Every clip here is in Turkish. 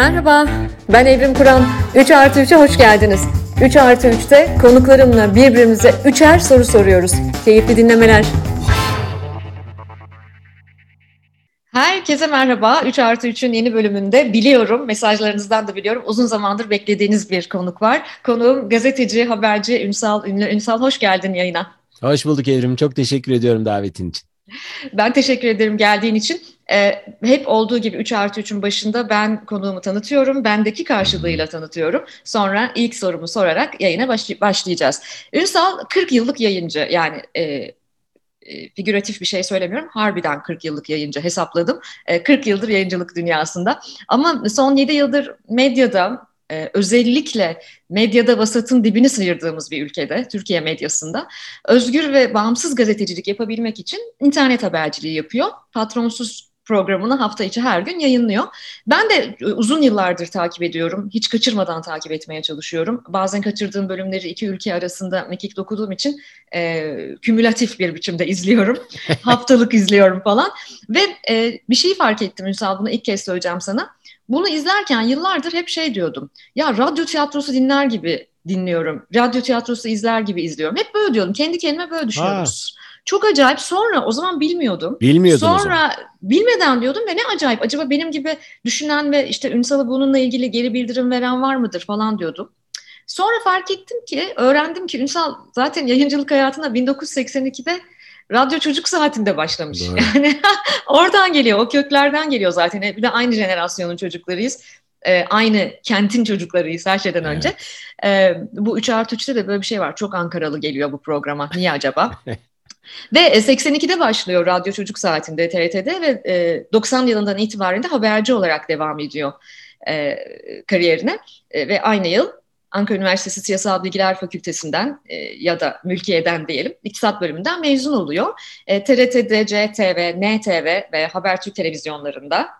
Merhaba, ben Evrim Kur'an. 3 artı 3'e hoş geldiniz. 3 artı 3'te konuklarımla birbirimize üçer soru soruyoruz. Keyifli dinlemeler. Herkese merhaba. 3 artı 3'ün yeni bölümünde biliyorum, mesajlarınızdan da biliyorum. Uzun zamandır beklediğiniz bir konuk var. Konuğum gazeteci, haberci Ünsal Ünlü. Ünsal hoş geldin yayına. Hoş bulduk Evrim. Çok teşekkür ediyorum davetin için. Ben teşekkür ederim geldiğin için. Ee, hep olduğu gibi 3 artı 3'ün başında ben konuğumu tanıtıyorum. Bendeki karşılığıyla tanıtıyorum. Sonra ilk sorumu sorarak yayına başlay- başlayacağız. Ünsal 40 yıllık yayıncı yani e, e, figüratif bir şey söylemiyorum. Harbiden 40 yıllık yayıncı hesapladım. E, 40 yıldır yayıncılık dünyasında. Ama son 7 yıldır medyada e, özellikle medyada vasatın dibini sıyırdığımız bir ülkede, Türkiye medyasında özgür ve bağımsız gazetecilik yapabilmek için internet haberciliği yapıyor. Patronsuz programını hafta içi her gün yayınlıyor. Ben de uzun yıllardır takip ediyorum. Hiç kaçırmadan takip etmeye çalışıyorum. Bazen kaçırdığım bölümleri iki ülke arasında mekik dokuduğum için e, kümülatif bir biçimde izliyorum. Haftalık izliyorum falan. Ve e, bir şey fark ettim Ünsal bunu ilk kez söyleyeceğim sana. Bunu izlerken yıllardır hep şey diyordum. Ya radyo tiyatrosu dinler gibi dinliyorum. Radyo tiyatrosu izler gibi izliyorum. Hep böyle diyordum. Kendi kendime böyle düşünüyorum. Çok acayip. Sonra o zaman bilmiyordum. Bilmiyordum Sonra o zaman. bilmeden diyordum ve ne acayip. Acaba benim gibi düşünen ve işte Ünsal'a bununla ilgili geri bildirim veren var mıdır falan diyordum. Sonra fark ettim ki, öğrendim ki Ünsal zaten yayıncılık hayatına 1982'de radyo çocuk saatinde başlamış. Doğru. Yani oradan geliyor, o köklerden geliyor zaten. Bir de aynı jenerasyonun çocuklarıyız. Ee, aynı kentin çocuklarıyız her şeyden Evet. önce. Ee, bu 3 artı 3'te de böyle bir şey var. Çok Ankaralı geliyor bu programa. Niye acaba? Ve e, 82'de başlıyor Radyo Çocuk Saati'nde TRT'de ve e, 90 yılından itibaren de haberci olarak devam ediyor e, kariyerine. E, ve aynı yıl Ankara Üniversitesi Siyasal Bilgiler Fakültesinden e, ya da mülkiyeden diyelim iktisat bölümünden mezun oluyor. E, TRT'de, CTV, NTV ve Habertürk televizyonlarında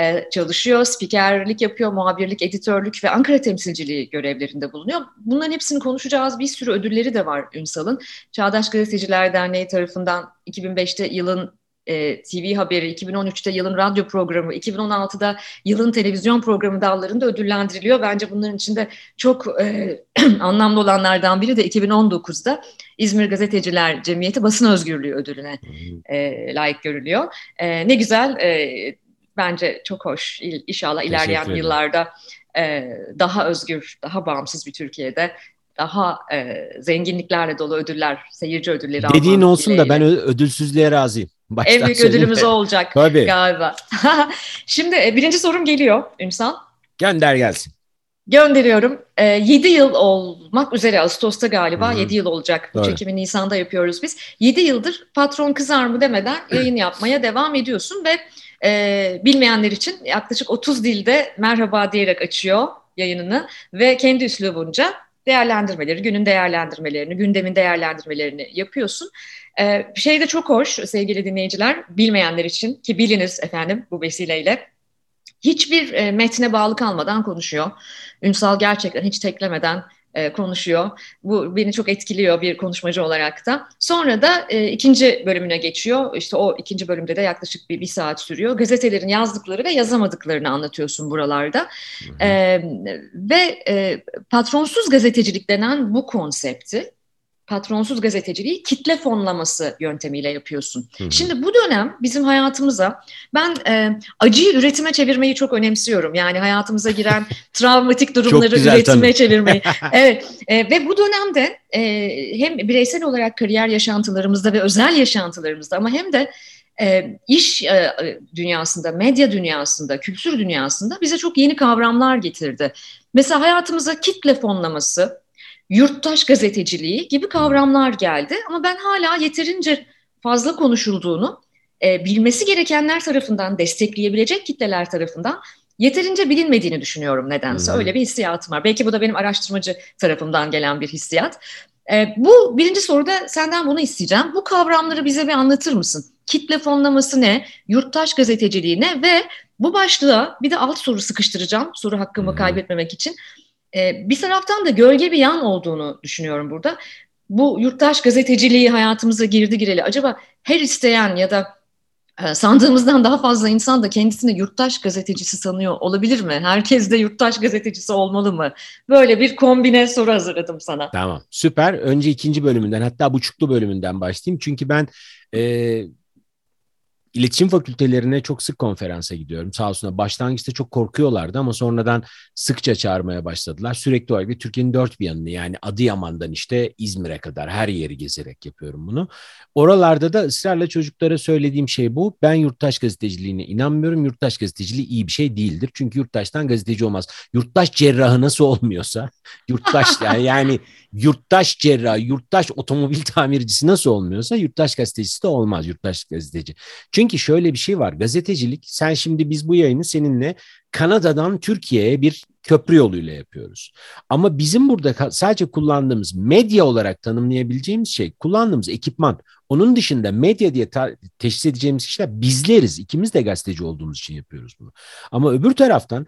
e, çalışıyor, spikerlik yapıyor, muhabirlik, editörlük ve Ankara temsilciliği görevlerinde bulunuyor. Bunların hepsini konuşacağız. Bir sürü ödülleri de var Ünsal'ın. Çağdaş Gazeteciler Derneği tarafından 2005'te yılın e, TV haberi, 2013'te yılın radyo programı, 2016'da yılın televizyon programı dallarında ödüllendiriliyor. Bence bunların içinde çok e, anlamlı olanlardan biri de 2019'da İzmir Gazeteciler Cemiyeti Basın Özgürlüğü ödülüne e, layık görülüyor. E, ne güzel, e, bence çok hoş. İl- İnşallah ilerleyen yıllarda e, daha özgür, daha bağımsız bir Türkiye'de daha e, zenginliklerle dolu ödüller, seyirci ödülleri Dediğin almam olsun da ben ödülsüzlüğe razıyım. Baştan En büyük ödülümüz de. o olacak Tabii. galiba. Şimdi e, birinci sorum geliyor Ünsal. Gönder gelsin. Gönderiyorum. E, 7 yıl olmak üzere Ağustos'ta galiba Hı hı. 7 yıl olacak. Bu Doğru. çekimi Nisan'da yapıyoruz biz. 7 yıldır patron kızar mı demeden yayın yapmaya devam ediyorsun ve e, bilmeyenler için yaklaşık 30 dilde merhaba diyerek açıyor yayınını ve kendi üslubunca değerlendirmeleri, günün değerlendirmelerini, gündemin değerlendirmelerini yapıyorsun. Ee, şey de çok hoş sevgili dinleyiciler, bilmeyenler için ki biliniz efendim bu vesileyle. Hiçbir e, metne bağlı kalmadan konuşuyor. Ünsal gerçekten hiç teklemeden e, konuşuyor. Bu beni çok etkiliyor bir konuşmacı olarak da. Sonra da e, ikinci bölümüne geçiyor. İşte o ikinci bölümde de yaklaşık bir, bir saat sürüyor. Gazetelerin yazdıkları ve yazamadıklarını anlatıyorsun buralarda. E, ve e, patronsuz gazetecilik denen bu konsepti, patronsuz gazeteciliği kitle fonlaması yöntemiyle yapıyorsun. Hı hı. Şimdi bu dönem bizim hayatımıza ben e, acıyı üretime çevirmeyi çok önemsiyorum. Yani hayatımıza giren travmatik durumları güzel üretime tanım. çevirmeyi. evet e, ve bu dönemde e, hem bireysel olarak kariyer yaşantılarımızda ve özel yaşantılarımızda ama hem de e, iş e, dünyasında, medya dünyasında, kültür dünyasında bize çok yeni kavramlar getirdi. Mesela hayatımıza kitle fonlaması, yurttaş gazeteciliği gibi kavramlar geldi. Ama ben hala yeterince fazla konuşulduğunu, e, bilmesi gerekenler tarafından, destekleyebilecek kitleler tarafından yeterince bilinmediğini düşünüyorum nedense. Hı. Öyle bir hissiyatım var. Belki bu da benim araştırmacı tarafımdan gelen bir hissiyat. E, bu birinci soruda senden bunu isteyeceğim. Bu kavramları bize bir anlatır mısın? Kitle fonlaması ne? Yurttaş gazeteciliği ne? Ve bu başlığa bir de alt soru sıkıştıracağım. Soru hakkımı hı. kaybetmemek için. E, bir taraftan da gölge bir yan olduğunu düşünüyorum burada. Bu yurttaş gazeteciliği hayatımıza girdi gireli. Acaba her isteyen ya da Ee, sandığımızdan daha fazla insan da kendisini yurttaş gazetecisi sanıyor olabilir mi? Herkes de yurttaş gazetecisi olmalı mı? Böyle bir kombine soru hazırladım sana. Tamam süper. Önce ikinci bölümünden hatta buçuklu bölümünden başlayayım. Çünkü ben e, İletişim fakültelerine çok sık konferansa gidiyorum. Sağ olsunlar başlangıçta çok korkuyorlardı ama sonradan sıkça çağırmaya başladılar. Sürekli olarak Türkiye'nin dört bir yanını yani Adıyaman'dan işte İzmir'e kadar her yeri gezerek yapıyorum bunu. Oralarda da ısrarla çocuklara söylediğim şey bu. Ben yurttaş gazeteciliğine inanmıyorum. Yurttaş gazeteciliği iyi bir şey değildir. Çünkü yurttaştan gazeteci olmaz. Yurttaş cerrahı nasıl olmuyorsa yurttaş yani, yani yurttaş cerrah, yurttaş otomobil tamircisi nasıl olmuyorsa yurttaş gazetecisi de olmaz yurttaş gazeteci. Çünkü şöyle bir şey var gazetecilik sen şimdi biz bu yayını seninle Kanada'dan Türkiye'ye bir köprü yoluyla yapıyoruz. Ama bizim burada sadece kullandığımız medya olarak tanımlayabileceğimiz şey kullandığımız ekipman. Onun dışında medya diye teşhis edeceğimiz kişiler bizleriz. İkimiz de gazeteci olduğumuz için yapıyoruz bunu. Ama öbür taraftan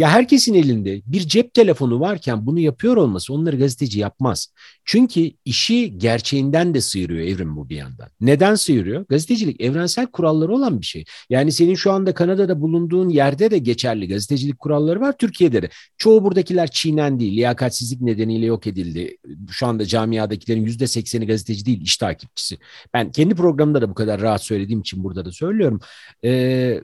ya herkesin elinde bir cep telefonu varken bunu yapıyor olması onları gazeteci yapmaz. Çünkü işi gerçeğinden de sıyırıyor evrim bu bir yandan. Neden sıyırıyor? Gazetecilik evrensel kuralları olan bir şey. Yani senin şu anda Kanada'da bulunduğun yerde de geçerli gazetecilik kuralları var. Türkiye'de de. Çoğu buradakiler çiğnendi, liyakatsizlik nedeniyle yok edildi. Şu anda camiadakilerin yüzde sekseni gazeteci değil, iş takipçisi. Ben kendi programımda da bu kadar rahat söylediğim için burada da söylüyorum. Ee,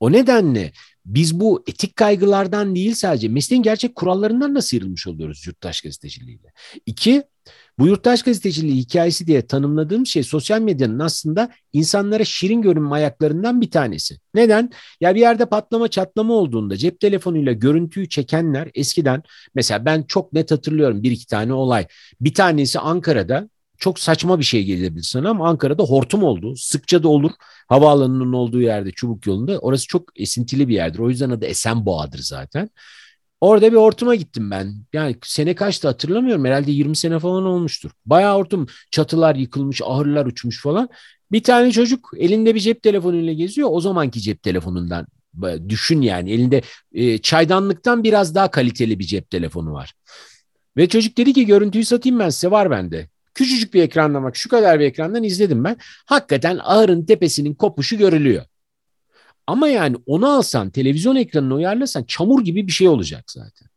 o nedenle biz bu etik kaygılardan değil sadece mesleğin gerçek kurallarından da sıyrılmış oluyoruz yurttaş gazeteciliğiyle. İki, bu yurttaş gazeteciliği hikayesi diye tanımladığım şey sosyal medyanın aslında insanlara şirin görünme ayaklarından bir tanesi. Neden? Ya bir yerde patlama çatlama olduğunda cep telefonuyla görüntüyü çekenler eskiden mesela ben çok net hatırlıyorum bir iki tane olay. Bir tanesi Ankara'da çok saçma bir şey gelebilir sana ama Ankara'da hortum oldu. Sıkça da olur. Havaalanının olduğu yerde Çubuk yolunda. Orası çok esintili bir yerdir. O yüzden adı Esenboğa'dır zaten. Orada bir hortuma gittim ben. Yani sene kaçtı hatırlamıyorum. Herhalde 20 sene falan olmuştur. Bayağı hortum. Çatılar yıkılmış, ahırlar uçmuş falan. Bir tane çocuk elinde bir cep telefonuyla geziyor. O zamanki cep telefonundan düşün yani. Elinde e, çaydanlıktan biraz daha kaliteli bir cep telefonu var. Ve çocuk dedi ki görüntüyü satayım ben size var bende. Küçücük bir ekrandan bak şu kadar bir ekrandan izledim ben. Hakikaten ahırın tepesinin kopuşu görülüyor. Ama yani onu alsan televizyon ekranını uyarlasan çamur gibi bir şey olacak zaten.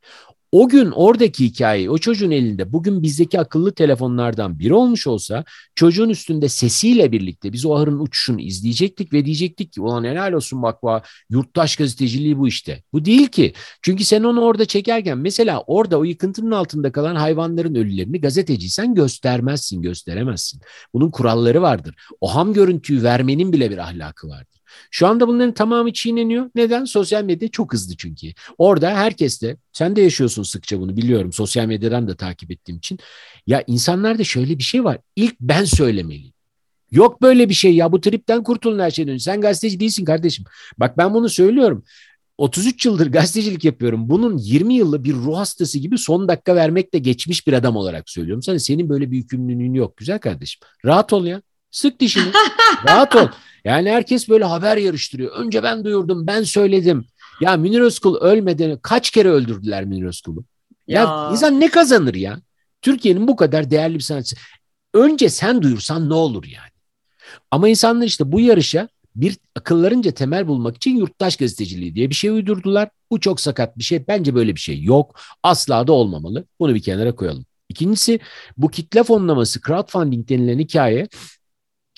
O gün oradaki hikaye o çocuğun elinde bugün bizdeki akıllı telefonlardan biri olmuş olsa çocuğun üstünde sesiyle birlikte biz o ahırın uçuşunu izleyecektik ve diyecektik ki ulan helal olsun bak bak yurttaş gazeteciliği bu işte. Bu değil ki. Çünkü sen onu orada çekerken mesela orada o yıkıntının altında kalan hayvanların ölülerini gazeteciysen göstermezsin, gösteremezsin. Bunun kuralları vardır. O ham görüntüyü vermenin bile bir ahlakı vardır. Şu anda bunların tamamı çiğneniyor. Neden? Sosyal medya çok hızlı çünkü. Orada herkes de, sen de yaşıyorsun sıkça bunu biliyorum. Sosyal medyadan da takip ettiğim için. Ya insanlarda şöyle bir şey var. İlk ben söylemeliyim. Yok böyle bir şey ya bu tripten kurtulun her şeyden. Sen gazeteci değilsin kardeşim. Bak ben bunu söylüyorum. 33 yıldır gazetecilik yapıyorum. Bunun 20 yıllı bir ruh hastası gibi son dakika vermekle geçmiş bir adam olarak söylüyorum. Sana senin böyle bir yükümlülüğün yok güzel kardeşim. Rahat ol ya. Sık dişini. Rahat ol. Yani herkes böyle haber yarıştırıyor. Önce ben duyurdum, ben söyledim. Ya Münir Özkul ölmeden kaç kere öldürdüler Münir Özkul'u? Ya. ya insan ne kazanır ya? Türkiye'nin bu kadar değerli bir sanatçısı. Önce sen duyursan ne olur yani? Ama insanlar işte bu yarışa bir akıllarınca temel bulmak için yurttaş gazeteciliği diye bir şey uydurdular. Bu çok sakat bir şey. Bence böyle bir şey yok. Asla da olmamalı. Bunu bir kenara koyalım. İkincisi bu kitle fonlaması crowdfunding denilen hikaye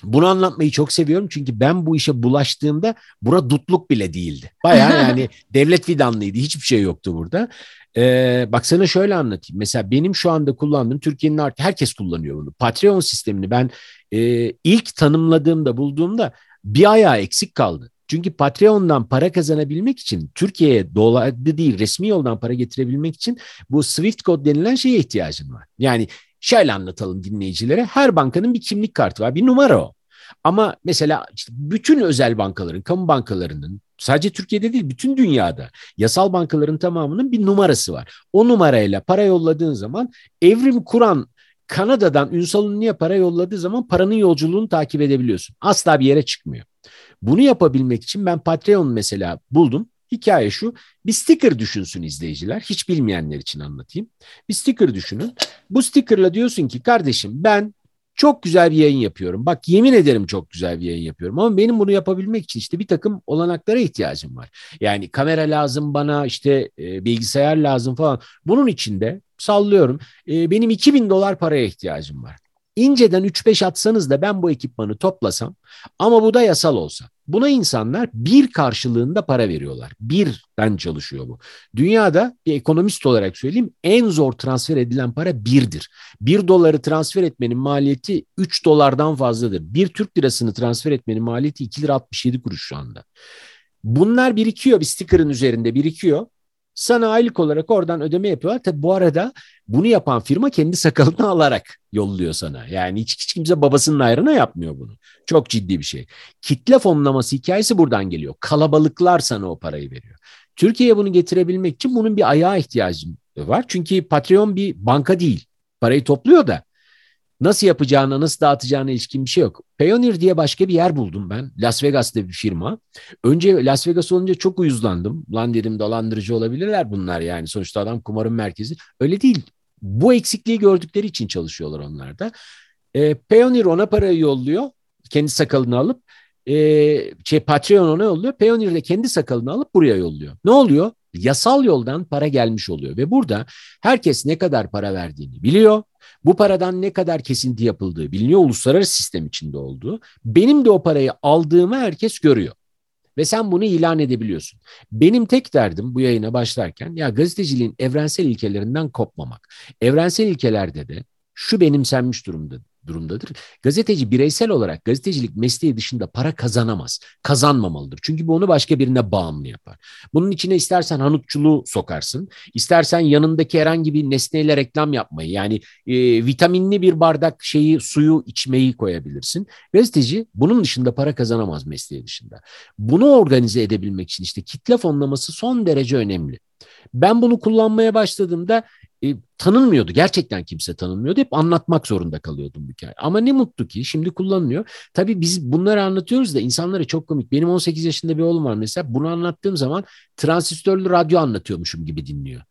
bunu anlatmayı çok seviyorum çünkü ben bu işe bulaştığımda bura dutluk bile değildi. Baya yani devlet fidanlıydı. Hiçbir şey yoktu burada. Ee, bak sana şöyle anlatayım. Mesela benim şu anda kullandığım Türkiye'nin artık herkes kullanıyor bunu. Patreon sistemini ben e, ilk tanımladığımda bulduğumda bir ayağı eksik kaldı. Çünkü Patreon'dan para kazanabilmek için Türkiye'ye dolaylı değil resmi yoldan para getirebilmek için bu Swift kod denilen şeye ihtiyacın var. Yani Şöyle anlatalım dinleyicilere. Her bankanın bir kimlik kartı var. Bir numara o. Ama mesela işte bütün özel bankaların, kamu bankalarının sadece Türkiye'de değil bütün dünyada yasal bankaların tamamının bir numarası var. O numarayla para yolladığın zaman evrim kuran Kanada'dan Ünsal Ünlü'ye para yolladığı zaman paranın yolculuğunu takip edebiliyorsun. Asla bir yere çıkmıyor. Bunu yapabilmek için ben Patreon mesela buldum. Hikaye şu, bir sticker düşünsün izleyiciler. Hiç bilmeyenler için anlatayım. Bir sticker düşünün. Bu stickerla diyorsun ki kardeşim ben Çok güzel bir yayın yapıyorum. Bak yemin ederim çok güzel bir yayın yapıyorum. Ama benim bunu yapabilmek için işte bir takım olanaklara ihtiyacım var. Yani kamera lazım bana işte e, bilgisayar lazım falan. Bunun içinde sallıyorum e, benim 2000 dolar paraya ihtiyacım var. İnceden 3-5 atsanız da ben bu ekipmanı toplasam ama bu da yasal olsa. Buna insanlar bir karşılığında para veriyorlar. Birden çalışıyor bu. Dünyada bir ekonomist olarak söyleyeyim en zor transfer edilen para birdir. Bir doları transfer etmenin maliyeti 3 dolardan fazladır. Bir Türk lirasını transfer etmenin maliyeti 2 lira 67 kuruş şu anda. Bunlar birikiyor bir sticker'ın üzerinde birikiyor. Sana aylık olarak oradan ödeme yapıyorlar. Tabi bu arada bunu yapan firma kendi sakalını alarak yolluyor sana. Yani hiç, hiç kimse babasının ayrına yapmıyor bunu. Çok ciddi bir şey. Kitle fonlaması hikayesi buradan geliyor. Kalabalıklar sana o parayı veriyor. Türkiye'ye bunu getirebilmek için bunun bir ayağa ihtiyacım var. Çünkü Patreon bir banka değil. Parayı topluyor da nasıl yapacağına, nasıl dağıtacağına ilişkin bir şey yok. Payoneer diye başka bir yer buldum ben. Las Vegas'ta bir firma. Önce Las Vegas olunca çok uyuzlandım. Lan dedim dolandırıcı olabilirler bunlar yani. Sonuçta adam kumarın merkezi. Öyle değil. Bu eksikliği gördükleri için çalışıyorlar onlar da. E, Payoneer ona parayı yolluyor. Kendi sakalını alıp e, şey, Patreon ona yolluyor. Payoneer de kendi sakalını alıp buraya yolluyor. Ne oluyor? Yasal yoldan para gelmiş oluyor ve burada herkes ne kadar para verdiğini biliyor. Bu paradan ne kadar kesinti yapıldığı biliniyor uluslararası sistem içinde olduğu. Benim de o parayı aldığımı herkes görüyor. Ve sen bunu ilan edebiliyorsun. Benim tek derdim bu yayına başlarken ya gazeteciliğin evrensel ilkelerinden kopmamak. Evrensel ilkelerde de şu benimsenmiş durumda durumdadır. Gazeteci bireysel olarak gazetecilik mesleği dışında para kazanamaz. Kazanmamalıdır. Çünkü bu onu başka birine bağımlı yapar. Bunun içine istersen hanutçuluğu sokarsın. istersen yanındaki herhangi bir nesneyle reklam yapmayı yani e, vitaminli bir bardak şeyi suyu içmeyi koyabilirsin. Gazeteci bunun dışında para kazanamaz mesleği dışında. Bunu organize edebilmek için işte kitle fonlaması son derece önemli. Ben bunu kullanmaya başladığımda e, tanınmıyordu. Gerçekten kimse tanınmıyordu. Hep anlatmak zorunda kalıyordum bu hikaye. Ama ne mutlu ki şimdi kullanılıyor. Tabii biz bunları anlatıyoruz da insanlara çok komik. Benim 18 yaşında bir oğlum var mesela. Bunu anlattığım zaman transistörlü radyo anlatıyormuşum gibi dinliyor.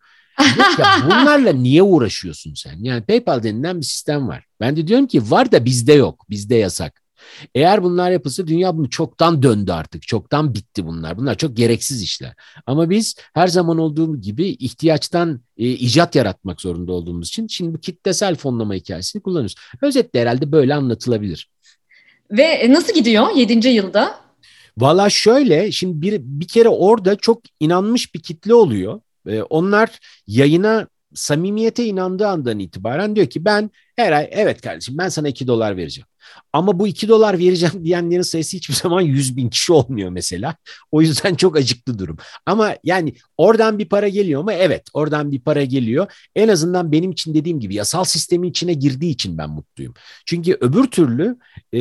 ya bunlarla niye uğraşıyorsun sen? Yani PayPal denilen bir sistem var. Ben de diyorum ki var da bizde yok. Bizde yasak. Eğer bunlar yapılsa dünya bunu çoktan döndü artık. Çoktan bitti bunlar. Bunlar çok gereksiz işler. Ama biz her zaman olduğu gibi ihtiyaçtan e, icat yaratmak zorunda olduğumuz için şimdi bu kitlesel fonlama hikayesini kullanıyoruz. Özetle herhalde böyle anlatılabilir. Ve nasıl gidiyor 7. yılda? Valla şöyle şimdi bir, bir kere orada çok inanmış bir kitle oluyor. Ee, onlar yayına samimiyete inandığı andan itibaren diyor ki ben her ay evet kardeşim ben sana 2 dolar vereceğim. Ama bu 2 dolar vereceğim diyenlerin sayısı hiçbir zaman 100 bin kişi olmuyor mesela. O yüzden çok acıklı durum. Ama yani oradan bir para geliyor mu? Evet oradan bir para geliyor. En azından benim için dediğim gibi yasal sistemin içine girdiği için ben mutluyum. Çünkü öbür türlü e,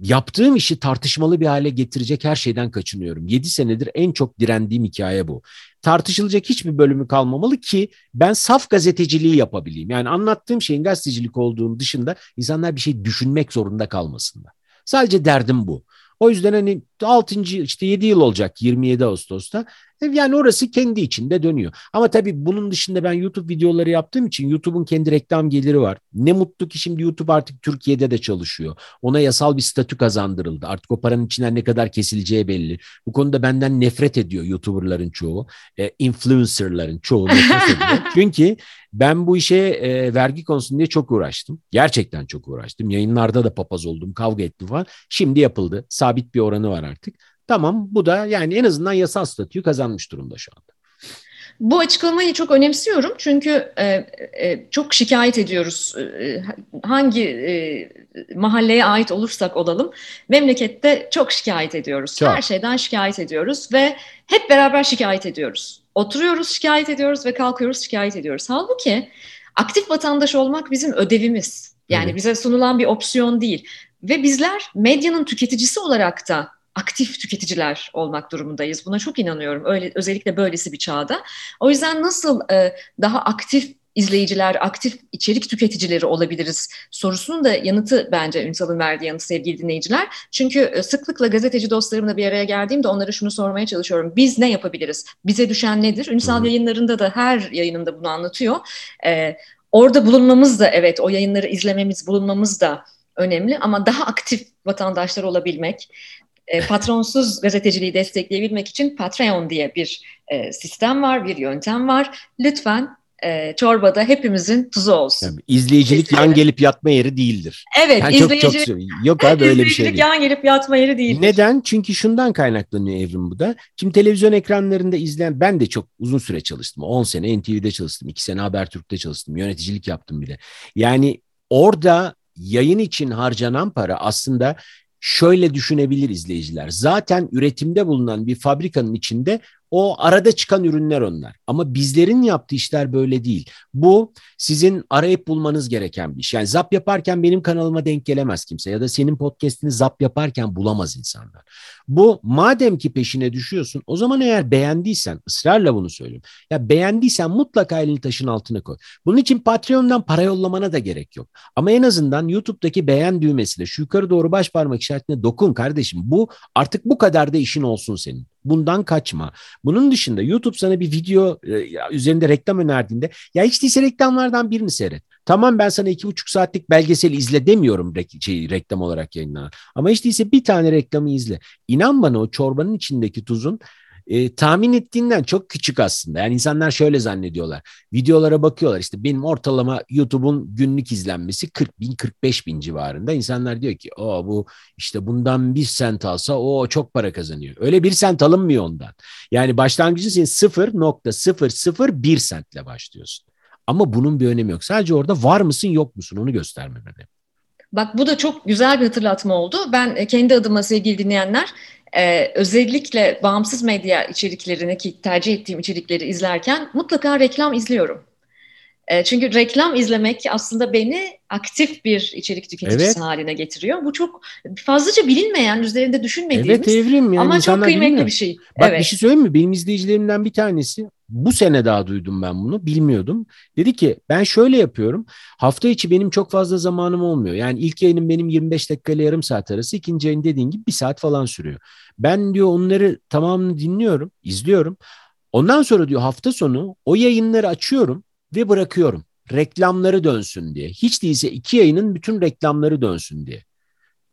yaptığım işi tartışmalı bir hale getirecek her şeyden kaçınıyorum. 7 senedir en çok direndiğim hikaye bu. Tartışılacak hiçbir bölümü kalmamalı ki ben saf gazeteciliği yapabileyim. Yani anlattığım şeyin gazetecilik olduğunu dışında insanlar bir şey düşünmek zorunda kalmasınlar. Sadece derdim bu. O yüzden hani 6. işte 7 yıl olacak 27 Ağustos'ta. Yani orası kendi içinde dönüyor. Ama tabii bunun dışında ben YouTube videoları yaptığım için YouTube'un kendi reklam geliri var. Ne mutlu ki şimdi YouTube artık Türkiye'de de çalışıyor. Ona yasal bir statü kazandırıldı. Artık o paranın içinden ne kadar kesileceği belli. Bu konuda benden nefret ediyor YouTuber'ların çoğu. E, influencer'ların çoğu nefret ediyor. Çünkü ben bu işe e, vergi konusunda çok uğraştım. Gerçekten çok uğraştım. Yayınlarda da papaz oldum, kavga ettim falan. Şimdi yapıldı. Sabit bir oranı var artık. Tamam bu da yani en azından yasal statüyü kazanmış durumda şu anda. Bu açıklamayı çok önemsiyorum çünkü e, e, çok şikayet ediyoruz. E, hangi e, mahalleye ait olursak olalım memlekette çok şikayet ediyoruz. Çok. Her şeyden şikayet ediyoruz ve hep beraber şikayet ediyoruz. Oturuyoruz şikayet ediyoruz ve kalkıyoruz şikayet ediyoruz. Halbuki aktif vatandaş olmak bizim ödevimiz. Yani evet. bize sunulan bir opsiyon değil. Ve bizler medyanın tüketicisi olarak da aktif tüketiciler olmak durumundayız. Buna çok inanıyorum. Öyle özellikle böylesi bir çağda. O yüzden nasıl e, daha aktif izleyiciler, aktif içerik tüketicileri olabiliriz sorusunun da yanıtı bence Ünsal'ın verdiği yanıtı sevgili dinleyiciler. Çünkü e, sıklıkla gazeteci dostlarımla bir araya geldiğimde onlara şunu sormaya çalışıyorum. Biz ne yapabiliriz? Bize düşen nedir? Ünsal yayınlarında da her yayınında bunu anlatıyor. Ee, orada bulunmamız da evet o yayınları izlememiz, bulunmamız da önemli ama daha aktif vatandaşlar olabilmek, e, patronsuz gazeteciliği destekleyebilmek için Patreon diye bir e, sistem var, bir yöntem var. Lütfen e, çorbada hepimizin tuzu olsun. Yani izleyicilik Kesinlikle. yan gelip yatma yeri değildir. Evet, yani izleyicilik, çok, çok, yok abi öyle bir şey değil. yan gelip yatma yeri değildir. Neden? Çünkü şundan kaynaklanıyor evrim bu da. Şimdi televizyon ekranlarında izleyen ben de çok uzun süre çalıştım. 10 sene NTV'de çalıştım, 2 sene Habertürk'te çalıştım, yöneticilik yaptım bile. Yani orada yayın için harcanan para aslında şöyle düşünebilir izleyiciler. Zaten üretimde bulunan bir fabrikanın içinde o arada çıkan ürünler onlar. Ama bizlerin yaptığı işler böyle değil. Bu sizin arayıp bulmanız gereken bir iş. Yani zap yaparken benim kanalıma denk gelemez kimse ya da senin podcast'ini zap yaparken bulamaz insanlar. Bu madem ki peşine düşüyorsun o zaman eğer beğendiysen ısrarla bunu söylüyorum. Ya beğendiysen mutlaka elini taşın altına koy. Bunun için Patreon'dan para yollamana da gerek yok. Ama en azından YouTube'daki beğen düğmesiyle şu yukarı doğru baş parmak işaretine dokun kardeşim. Bu artık bu kadar da işin olsun senin. Bundan kaçma. Bunun dışında YouTube sana bir video e, üzerinde reklam önerdiğinde ya hiç değilse reklamlardan birini seyret. Tamam ben sana iki buçuk saatlik belgesel izle demiyorum re- şey, reklam olarak yayınlanan. Ama hiç değilse bir tane reklamı izle. İnan bana o çorbanın içindeki tuzun e, tahmin ettiğinden çok küçük aslında. Yani insanlar şöyle zannediyorlar. Videolara bakıyorlar işte benim ortalama YouTube'un günlük izlenmesi 40 bin 45 bin civarında. İnsanlar diyor ki o bu işte bundan bir sent alsa o çok para kazanıyor. Öyle bir sent alınmıyor ondan. Yani başlangıcı senin 0.001 sentle başlıyorsun. Ama bunun bir önemi yok. Sadece orada var mısın yok musun onu göstermemeli. Bak bu da çok güzel bir hatırlatma oldu. Ben e, kendi adıma sevgili dinleyenler ee, özellikle bağımsız medya içeriklerini ki tercih ettiğim içerikleri izlerken mutlaka reklam izliyorum. Ee, çünkü reklam izlemek aslında beni aktif bir içerik tüketicisi evet. haline getiriyor. Bu çok fazlaca bilinmeyen, üzerinde düşünmediğimiz evet, evrim yani ama çok kıymetli bilmiyor. bir şey. Bak evet. bir şey söyleyeyim mi? Benim izleyicilerimden bir tanesi bu sene daha duydum ben bunu. Bilmiyordum. Dedi ki ben şöyle yapıyorum. Hafta içi benim çok fazla zamanım olmuyor. Yani ilk yayınım benim 25 dakika ile yarım saat arası. ikinci yayın dediğin gibi bir saat falan sürüyor. Ben diyor onları tamamını dinliyorum, izliyorum. Ondan sonra diyor hafta sonu o yayınları açıyorum ve bırakıyorum. Reklamları dönsün diye. Hiç değilse iki yayının bütün reklamları dönsün diye.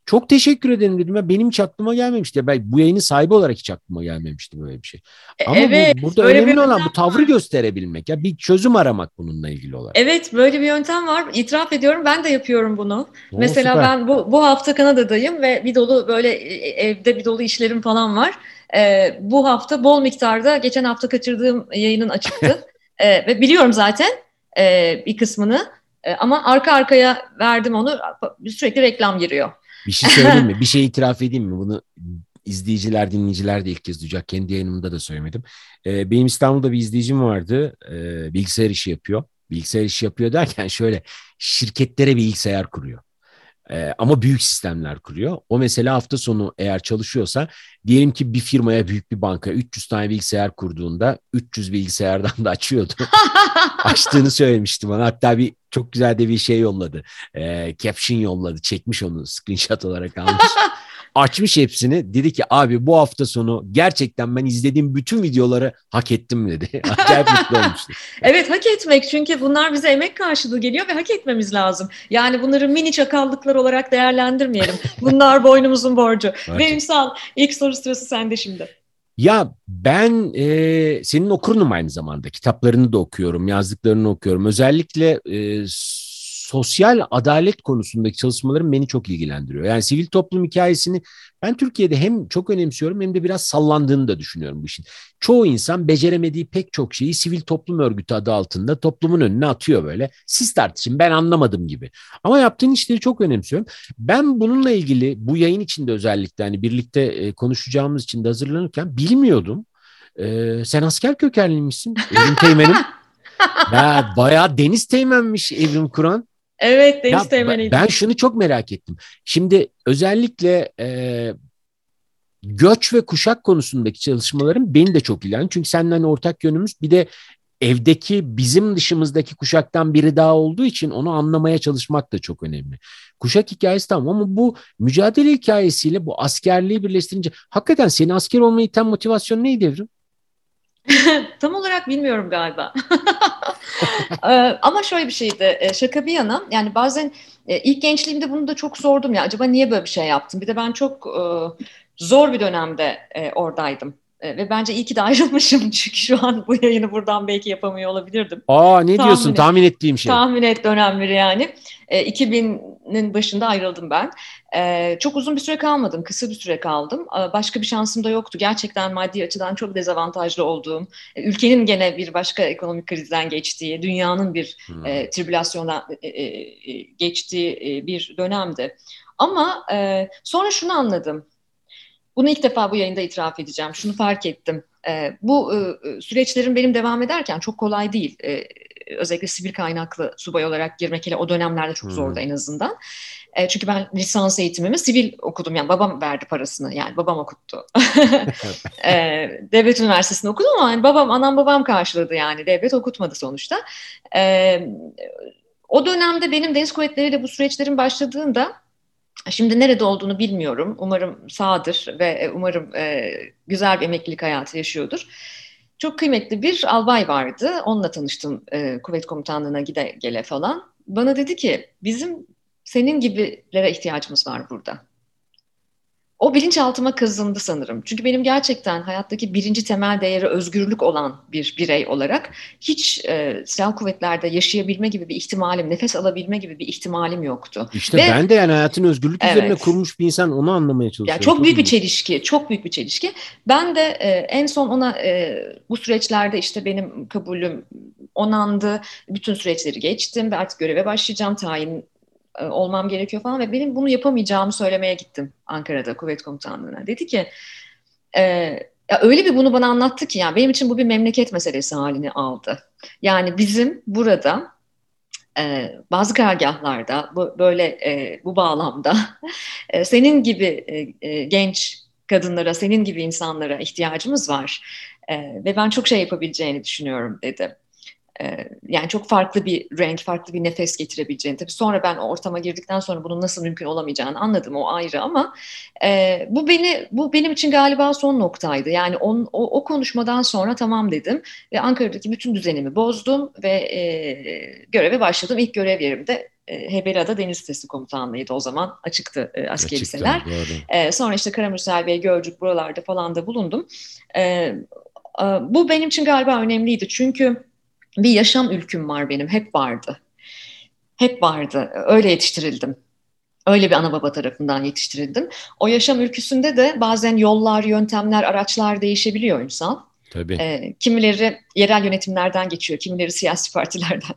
Çok teşekkür ederim dedim. Ya benim hiç aklıma gelmemişti. Ben bu yayının sahibi olarak hiç aklıma gelmemişti böyle bir şey. E, Ama evet, bu, burada önemli olan bu tavrı var. gösterebilmek. Ya bir çözüm aramak bununla ilgili olarak. Evet, böyle bir yöntem var. İtiraf ediyorum ben de yapıyorum bunu. Oo, Mesela süper. ben bu bu hafta Kanada'dayım ve bir dolu böyle e, evde bir dolu işlerim falan var. Ee, bu hafta bol miktarda geçen hafta kaçırdığım yayının açıktı. ee, ve biliyorum zaten e, bir kısmını. E, ama arka arkaya verdim onu. Sürekli reklam giriyor. Bir şey söyleyeyim mi? Bir şey itiraf edeyim mi? Bunu izleyiciler, dinleyiciler de ilk kez duyacak. Kendi yayınımda da söylemedim. Ee, benim İstanbul'da bir izleyicim vardı. Ee, bilgisayar işi yapıyor. Bilgisayar işi yapıyor derken şöyle şirketlere bilgisayar kuruyor. Ee, ama büyük sistemler kuruyor. O mesela hafta sonu eğer çalışıyorsa diyelim ki bir firmaya büyük bir banka 300 tane bilgisayar kurduğunda 300 bilgisayardan da açıyordu. Açtığını söylemişti bana. Hatta bir çok güzel de bir şey yolladı. Ee, caption yolladı. Çekmiş onu screenshot olarak almış. Açmış hepsini. Dedi ki abi bu hafta sonu gerçekten ben izlediğim bütün videoları hak ettim dedi. Acayip mutlu olmuştu. Evet hak etmek çünkü bunlar bize emek karşılığı geliyor ve hak etmemiz lazım. Yani bunları mini çakallıklar olarak değerlendirmeyelim. Bunlar boynumuzun borcu. Ve Ünsal ilk soru sırası sende şimdi. Ya ben e, senin okurunum aynı zamanda. Kitaplarını da okuyorum, yazdıklarını okuyorum. Özellikle e, sosyal adalet konusundaki çalışmalarım beni çok ilgilendiriyor. Yani sivil toplum hikayesini ben Türkiye'de hem çok önemsiyorum hem de biraz sallandığını da düşünüyorum bu işin. Çoğu insan beceremediği pek çok şeyi sivil toplum örgütü adı altında toplumun önüne atıyor böyle. Siz tartışın ben anlamadım gibi. Ama yaptığın işleri çok önemsiyorum. Ben bununla ilgili bu yayın içinde özellikle hani birlikte e, konuşacağımız için de hazırlanırken bilmiyordum. Ee, sen asker kökenliymişsin. Evrim Teğmen'im. ya bayağı Deniz Teğmen'miş Evrim Kur'an. Evet Deniz ya, Teğmen'iydi. Ben şunu çok merak ettim. Şimdi özellikle e, göç ve kuşak konusundaki çalışmalarım beni de çok ilgilendiriyor. Çünkü senden ortak yönümüz bir de evdeki bizim dışımızdaki kuşaktan biri daha olduğu için onu anlamaya çalışmak da çok önemli. Kuşak hikayesi tamam ama bu mücadele hikayesiyle bu askerliği birleştirince hakikaten senin asker olmayı iten motivasyon neydi Evrim? Tam olarak bilmiyorum galiba. Ee, ama şöyle bir şeydi, e, şaka bir yana, yani bazen e, ilk gençliğimde bunu da çok sordum ya, acaba niye böyle bir şey yaptım? Bir de ben çok e, zor bir dönemde oradaydım. Ve bence iyi ki de ayrılmışım çünkü şu an bu yayını buradan belki yapamıyor olabilirdim. Aa ne tahmin diyorsun? Et, tahmin ettiğim şey. Tahmin et dönemleri yani. 2000'in başında ayrıldım ben. Ee, çok uzun bir süre kalmadım, kısa bir süre kaldım. Başka bir şansım da yoktu. Gerçekten maddi açıdan çok dezavantajlı olduğum, e, ülkenin gene bir başka ekonomik krizden geçtiği, dünyanın bir hmm. e, tribülasyondan e, e, e geçtiği e, bir dönemdi. Ama e, sonra şunu anladım. Bunu ilk defa bu yayında itiraf edeceğim. Şunu fark ettim. E, bu e, e süreçlerin benim devam ederken çok kolay değil. E, özellikle sivil kaynaklı subay olarak girmek hele o dönemlerde çok zordu hmm. en azından. E, çünkü ben lisans eğitimimi sivil okudum. Yani babam verdi parasını. Yani babam okuttu. e, devlet üniversitesinde okudum ama yani babam, anam babam karşıladı yani. Devlet okutmadı sonuçta. E, o dönemde benim deniz kuvvetleriyle bu süreçlerin başladığında Şimdi nerede olduğunu bilmiyorum. Umarım sağdır ve umarım e, güzel bir emeklilik hayatı yaşıyordur. Çok kıymetli bir albay vardı. Onunla tanıştım e, kuvvet komutanlığına gide gele falan. Bana dedi ki bizim senin gibilere ihtiyacımız var burada. O bilinçaltıma kazındı sanırım. Çünkü benim gerçekten hayattaki birinci temel değeri özgürlük olan bir birey olarak hiç e, silahlı kuvvetlerde yaşayabilme gibi bir ihtimalim, nefes alabilme gibi bir ihtimalim yoktu. İşte Ve, ben de yani hayatın özgürlük evet, üzerine kurmuş bir insan onu anlamaya çalışıyorum. Yani çok, büyük bir çelişki, çok büyük bir çelişki. Ben de e, en son ona e, bu süreçlerde işte benim kabulüm onandı, bütün süreçleri geçtim ve artık göreve başlayacağım, tayin olmam gerekiyor falan ve benim bunu yapamayacağımı söylemeye gittim Ankara'da kuvvet komutanlığına. Dedi ki e, ya öyle bir bunu bana anlattı ki yani benim için bu bir memleket meselesi halini aldı. Yani bizim burada e, bazı karargahlarda bu böyle e, bu bağlamda e, senin gibi e, e, genç kadınlara, senin gibi insanlara ihtiyacımız var. E, ve ben çok şey yapabileceğini düşünüyorum dedi. Ee, yani çok farklı bir renk, farklı bir nefes getirebileceğini. Tabii sonra ben ortama girdikten sonra bunun nasıl mümkün olamayacağını anladım o ayrı ama e, bu beni bu benim için galiba son noktaydı. Yani on, o, o konuşmadan sonra tamam dedim ve Ankara'daki bütün düzenimi bozdum ve e, göreve başladım. İlk görev yerimde e, Hebeliada Deniz Sitesi Komutanlığı'ydı o zaman açıktı e, askeri Açıktı, liseler. E, sonra işte Karamürsel Bey, Gölcük buralarda falan da bulundum. E, e, bu benim için galiba önemliydi çünkü bir yaşam ülküm var benim. Hep vardı. Hep vardı. Öyle yetiştirildim. Öyle bir ana baba tarafından yetiştirildim. O yaşam ülküsünde de bazen yollar, yöntemler, araçlar değişebiliyor insan. Tabii. E, kimileri yerel yönetimlerden geçiyor, kimileri siyasi partilerden.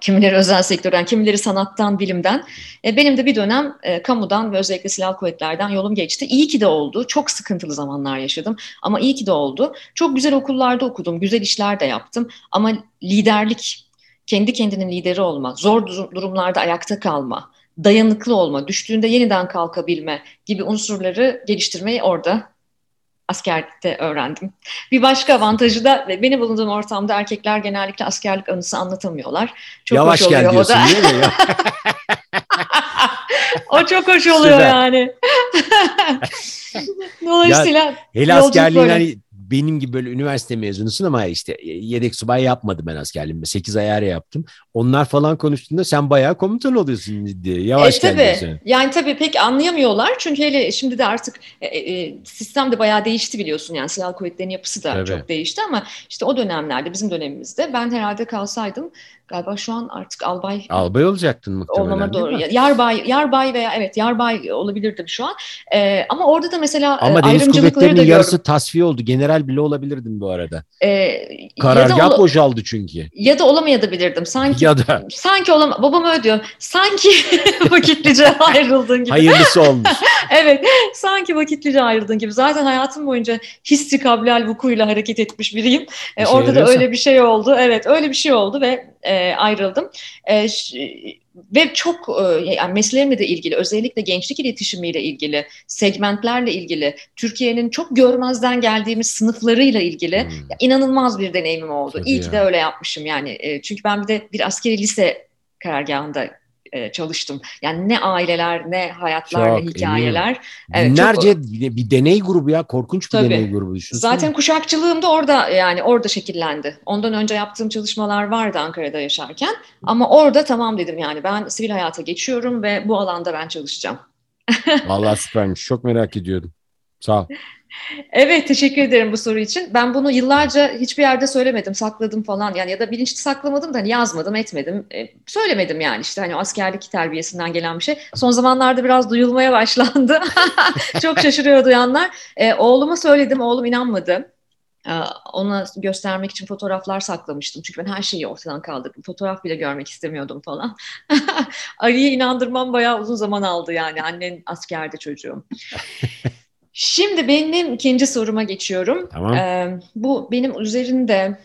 Kimileri özel sektörden, kimileri sanattan, bilimden. E, benim de bir dönem e, kamudan ve özellikle silahlı kuvvetlerden yolum geçti. İyi ki de oldu. Çok sıkıntılı zamanlar yaşadım ama iyi ki de oldu. Çok güzel okullarda okudum, güzel işler de yaptım. Ama liderlik, kendi kendinin lideri olma, zor durumlarda ayakta kalma, dayanıklı olma, düştüğünde yeniden kalkabilme gibi unsurları geliştirmeyi orada askerde öğrendim. Bir başka avantajı da benim bulunduğum ortamda erkekler genellikle askerlik anısı anlatamıyorlar. Çok Yavaş hoş oluyor gel diyorsun o da. değil mi? o çok hoş oluyor Süper. yani. Dolayısıyla ya, hele askerliğin hani benim gibi böyle üniversite mezunusun ama işte yedek subay yapmadım ben askerliğimde. 8 ayar yaptım. Onlar falan konuştuğunda sen bayağı komutan oluyorsun diye. Yavaş e, tabii. Yani tabii pek anlayamıyorlar. Çünkü hele şimdi de artık e, e, sistem de bayağı değişti biliyorsun. Yani silahlı kuvvetlerin yapısı da tabii. çok değişti ama işte o dönemlerde bizim dönemimizde ben herhalde kalsaydım Galiba şu an artık albay albay olacaktın muhtemelen. Olmama doğru. Yarbay, yarbay veya evet yarbay olabilirdim şu an. Ee, ama orada da mesela ama deniz kuvvetlerinin yarısı tasfiye oldu. General bile olabilirdim bu arada. Ee, Karargah ya boşaldı çünkü. Ya da olamayabilirdim. Sanki ya da sanki olam babam öyle diyor. Sanki vakitlice ayrıldığın gibi. Hayırlısı olmuş. evet. Sanki vakitlice ayrıldığın gibi. Zaten hayatım boyunca hissi kablal vukuyla hareket etmiş biriyim. Ee, orada da öyle bir şey oldu. Evet, öyle bir şey oldu ve e, ayrıldım. E, ve çok e, yani mesleğimle de ilgili özellikle gençlik iletişimiyle ilgili segmentlerle ilgili Türkiye'nin çok görmezden geldiğimiz sınıflarıyla ilgili hmm. inanılmaz bir deneyimim oldu. Tabii İyi ya. ki de öyle yapmışım yani e, çünkü ben bir de bir askeri lise karargahında e, çalıştım. Yani ne aileler, ne hayatlar, çok, ne hikayeler. Evet, Binlerce çok, bir deney grubu ya korkunç bir tabii, deney grubu düşünsene. Zaten kuşakçılığım da orada yani orada şekillendi. Ondan önce yaptığım çalışmalar vardı Ankara'da yaşarken ama orada tamam dedim yani ben sivil hayata geçiyorum ve bu alanda ben çalışacağım. Vallahi süpermiş. Çok merak ediyordum. Sağ ol. Evet teşekkür ederim bu soru için. Ben bunu yıllarca hiçbir yerde söylemedim, sakladım falan yani ya da bilinçli saklamadım da hani yazmadım, etmedim. E, söylemedim yani işte hani askerlik terbiyesinden gelen bir şey. Son zamanlarda biraz duyulmaya başlandı. Çok şaşırıyor duyanlar. E, oğluma söyledim, oğlum inanmadı. E, ona göstermek için fotoğraflar saklamıştım. Çünkü ben her şeyi ortadan kaldırdım. Fotoğraf bile görmek istemiyordum falan. Ali'ye inandırmam bayağı uzun zaman aldı yani. Annen askerde çocuğum. Şimdi benim ikinci soruma geçiyorum. Tamam. Ee, bu benim üzerinde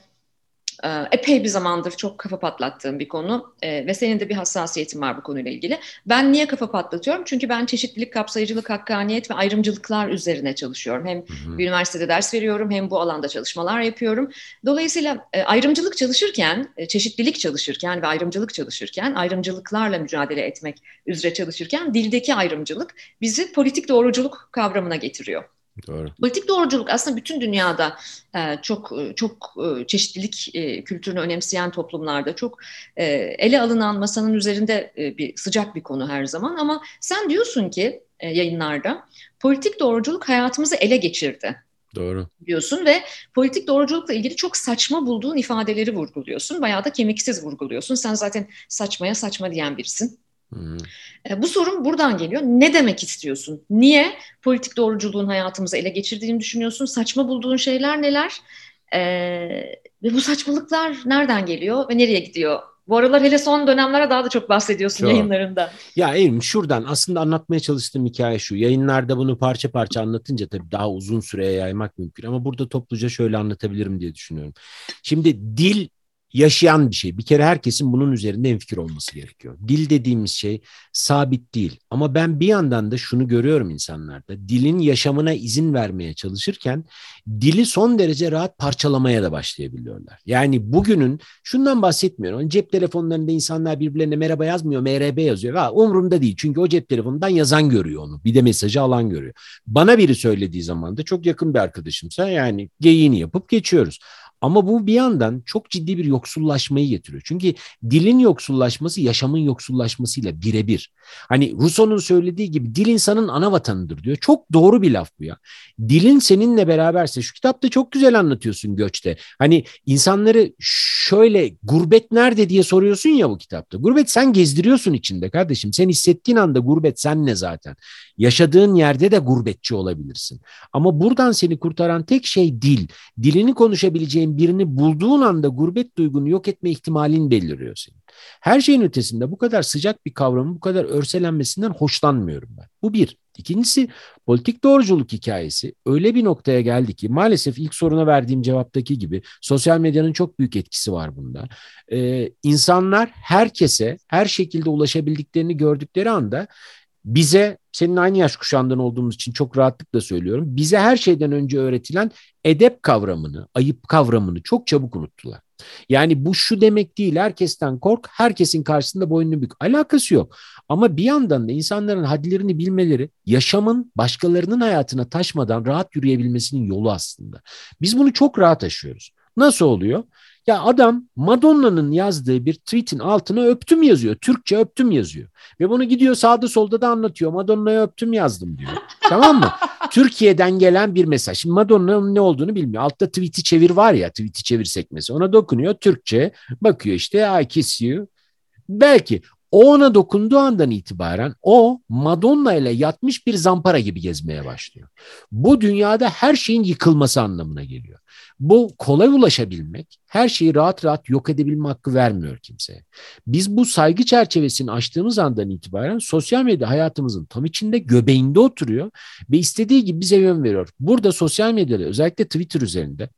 epey bir zamandır çok kafa patlattığım bir konu e, ve senin de bir hassasiyetin var bu konuyla ilgili. Ben niye kafa patlatıyorum? Çünkü ben çeşitlilik, kapsayıcılık, hakkaniyet ve ayrımcılıklar üzerine çalışıyorum. Hem hı hı. bir üniversitede ders veriyorum hem bu alanda çalışmalar yapıyorum. Dolayısıyla e, ayrımcılık çalışırken, çeşitlilik çalışırken ve ayrımcılık çalışırken, ayrımcılıklarla mücadele etmek üzere çalışırken dildeki ayrımcılık bizi politik doğruculuk kavramına getiriyor. Doğru. Politik doğruculuk aslında bütün dünyada e, çok e, çok e, çeşitlilik kültürünü önemseyen toplumlarda çok ele alınan masanın üzerinde bir sıcak bir konu her zaman ama sen diyorsun ki yayınlarda politik doğruculuk hayatımızı ele geçirdi. Doğru. Diyorsun ve politik doğruculukla ilgili çok saçma bulduğun ifadeleri vurguluyorsun. Bayağı da kemiksiz vurguluyorsun. Sen zaten saçmaya saçma diyen birisin. E, bu sorun buradan geliyor. Ne demek istiyorsun? Niye politik doğruculuğun hayatımızı ele geçirdiğini düşünüyorsun? Saçma bulduğun şeyler neler? E, ve bu saçmalıklar nereden geliyor ve nereye gidiyor? Bu aralar hele son dönemlere daha da çok bahsediyorsun çok. yayınlarında. Ya Erim şuradan aslında anlatmaya çalıştığım hikaye şu. Yayınlarda bunu parça parça anlatınca tabii daha uzun süreye yaymak mümkün. Ama burada topluca şöyle anlatabilirim diye düşünüyorum. Şimdi dil yaşayan bir şey. Bir kere herkesin bunun üzerinde enfikir olması gerekiyor. Dil dediğimiz şey sabit değil. Ama ben bir yandan da şunu görüyorum insanlarda. Dilin yaşamına izin vermeye çalışırken dili son derece rahat parçalamaya da başlayabiliyorlar. Yani bugünün şundan bahsetmiyorum. Cep telefonlarında insanlar birbirlerine merhaba yazmıyor, MRB yazıyor. Ha, umurumda değil. Çünkü o cep telefonundan yazan görüyor onu. Bir de mesajı alan görüyor. Bana biri söylediği zaman da çok yakın bir arkadaşımsa yani geyiğini yapıp geçiyoruz. Ama bu bir yandan çok ciddi bir yoksullaşmayı getiriyor. Çünkü dilin yoksullaşması yaşamın yoksullaşmasıyla birebir. Hani Rousseau'nun söylediği gibi dil insanın ana vatanıdır diyor. Çok doğru bir laf bu ya. Dilin seninle beraberse şu kitapta çok güzel anlatıyorsun göçte. Hani insanları şöyle gurbet nerede diye soruyorsun ya bu kitapta. Gurbet sen gezdiriyorsun içinde kardeşim. Sen hissettiğin anda gurbet sen ne zaten. Yaşadığın yerde de gurbetçi olabilirsin. Ama buradan seni kurtaran tek şey dil. Dilini konuşabileceğin birini bulduğun anda gurbet duygunu yok etme ihtimalin beliriyor senin. Her şeyin ötesinde bu kadar sıcak bir kavramın bu kadar örselenmesinden hoşlanmıyorum ben. Bu bir. İkincisi politik doğruculuk hikayesi öyle bir noktaya geldi ki maalesef ilk soruna verdiğim cevaptaki gibi sosyal medyanın çok büyük etkisi var bunda. Ee, insanlar herkese her şekilde ulaşabildiklerini gördükleri anda bize senin aynı yaş kuşağından olduğumuz için çok rahatlıkla söylüyorum. Bize her şeyden önce öğretilen edep kavramını, ayıp kavramını çok çabuk unuttular. Yani bu şu demek değil herkesten kork, herkesin karşısında boynunu bük. Alakası yok. Ama bir yandan da insanların hadlerini bilmeleri yaşamın başkalarının hayatına taşmadan rahat yürüyebilmesinin yolu aslında. Biz bunu çok rahat aşıyoruz. Nasıl oluyor? Ya adam Madonna'nın yazdığı bir tweetin altına öptüm yazıyor. Türkçe öptüm yazıyor. Ve bunu gidiyor sağda solda da anlatıyor. Madonna'ya öptüm yazdım diyor. tamam mı? Türkiye'den gelen bir mesaj. Şimdi Madonna'nın ne olduğunu bilmiyor. Altta tweet'i çevir var ya tweet'i çevir sekmesi. Ona dokunuyor Türkçe. Bakıyor işte I kiss you. Belki o ona dokunduğu andan itibaren o Madonna ile yatmış bir zampara gibi gezmeye başlıyor. Bu dünyada her şeyin yıkılması anlamına geliyor. Bu kolay ulaşabilmek, her şeyi rahat rahat yok edebilme hakkı vermiyor kimseye. Biz bu saygı çerçevesini açtığımız andan itibaren sosyal medya hayatımızın tam içinde göbeğinde oturuyor ve istediği gibi bize yön veriyor. Burada sosyal medyada özellikle Twitter üzerinde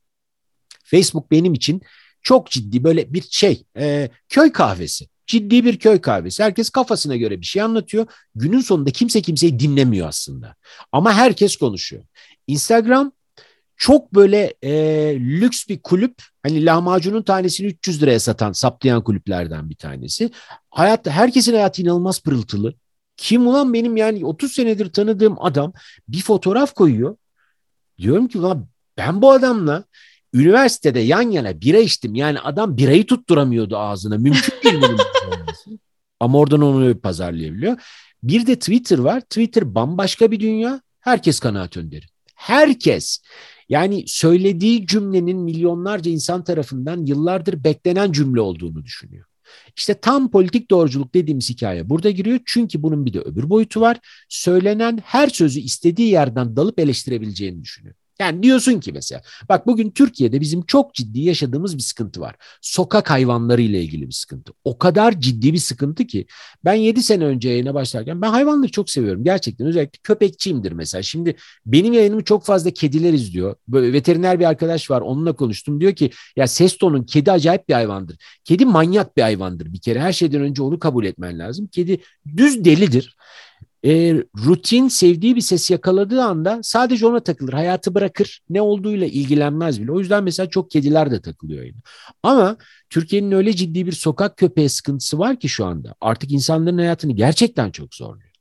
Facebook benim için çok ciddi böyle bir şey e, köy kahvesi. Ciddi bir köy kahvesi. Herkes kafasına göre bir şey anlatıyor. Günün sonunda kimse kimseyi dinlemiyor aslında. Ama herkes konuşuyor. Instagram çok böyle e, lüks bir kulüp. Hani lahmacunun tanesini 300 liraya satan, saplayan kulüplerden bir tanesi. Hayatta herkesin hayatı inanılmaz pırıltılı. Kim ulan benim yani 30 senedir tanıdığım adam bir fotoğraf koyuyor. Diyorum ki ulan ben bu adamla üniversitede yan yana bira içtim. Yani adam birayı tutturamıyordu ağzına. Mümkün değil bunun Ama oradan onu pazarlayabiliyor. Bir de Twitter var. Twitter bambaşka bir dünya. Herkes kanaat önderi. Herkes. Yani söylediği cümlenin milyonlarca insan tarafından yıllardır beklenen cümle olduğunu düşünüyor. İşte tam politik doğruculuk dediğimiz hikaye burada giriyor. Çünkü bunun bir de öbür boyutu var. Söylenen her sözü istediği yerden dalıp eleştirebileceğini düşünüyor. Yani diyorsun ki mesela bak bugün Türkiye'de bizim çok ciddi yaşadığımız bir sıkıntı var. Sokak hayvanları ile ilgili bir sıkıntı. O kadar ciddi bir sıkıntı ki ben 7 sene önce yayına başlarken ben hayvanları çok seviyorum. Gerçekten özellikle köpekçiyimdir mesela. Şimdi benim yayınımı çok fazla kediler izliyor. Böyle veteriner bir arkadaş var onunla konuştum. Diyor ki ya Sesto'nun kedi acayip bir hayvandır. Kedi manyak bir hayvandır bir kere. Her şeyden önce onu kabul etmen lazım. Kedi düz delidir e, rutin sevdiği bir ses yakaladığı anda sadece ona takılır. Hayatı bırakır. Ne olduğuyla ilgilenmez bile. O yüzden mesela çok kediler de takılıyor yine. Ama Türkiye'nin öyle ciddi bir sokak köpeği sıkıntısı var ki şu anda. Artık insanların hayatını gerçekten çok zorluyor.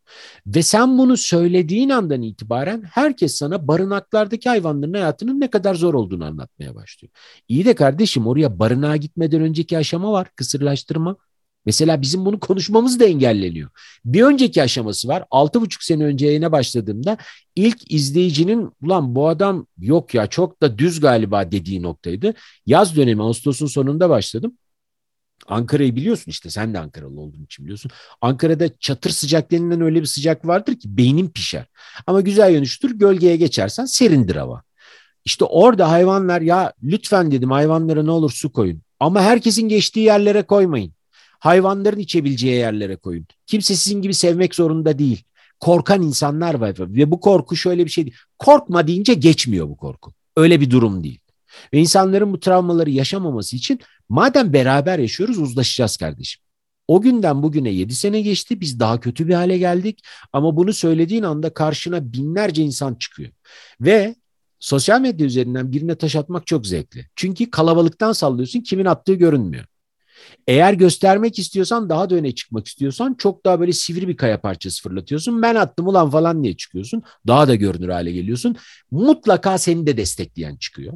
Ve sen bunu söylediğin andan itibaren herkes sana barınaklardaki hayvanların hayatının ne kadar zor olduğunu anlatmaya başlıyor. İyi de kardeşim oraya barınağa gitmeden önceki aşama var. Kısırlaştırma. Mesela bizim bunu konuşmamız da engelleniyor. Bir önceki aşaması var. Altı buçuk sene önce yayına başladığımda ilk izleyicinin ulan bu adam yok ya çok da düz galiba dediği noktaydı. Yaz dönemi Ağustos'un sonunda başladım. Ankara'yı biliyorsun işte sen de Ankaralı olduğun için biliyorsun. Ankara'da çatır sıcak denilen öyle bir sıcak vardır ki beynin pişer. Ama güzel yönüştür gölgeye geçersen serindir hava. İşte orada hayvanlar ya lütfen dedim hayvanlara ne olur su koyun. Ama herkesin geçtiği yerlere koymayın. Hayvanların içebileceği yerlere koyun. Kimse sizin gibi sevmek zorunda değil. Korkan insanlar var ve bu korku şöyle bir şey değil. Korkma deyince geçmiyor bu korku. Öyle bir durum değil. Ve insanların bu travmaları yaşamaması için madem beraber yaşıyoruz uzlaşacağız kardeşim. O günden bugüne 7 sene geçti. Biz daha kötü bir hale geldik. Ama bunu söylediğin anda karşına binlerce insan çıkıyor. Ve sosyal medya üzerinden birine taş atmak çok zevkli. Çünkü kalabalıktan sallıyorsun kimin attığı görünmüyor. Eğer göstermek istiyorsan daha da öne çıkmak istiyorsan çok daha böyle sivri bir kaya parçası fırlatıyorsun. Ben attım ulan falan diye çıkıyorsun. Daha da görünür hale geliyorsun. Mutlaka seni de destekleyen çıkıyor.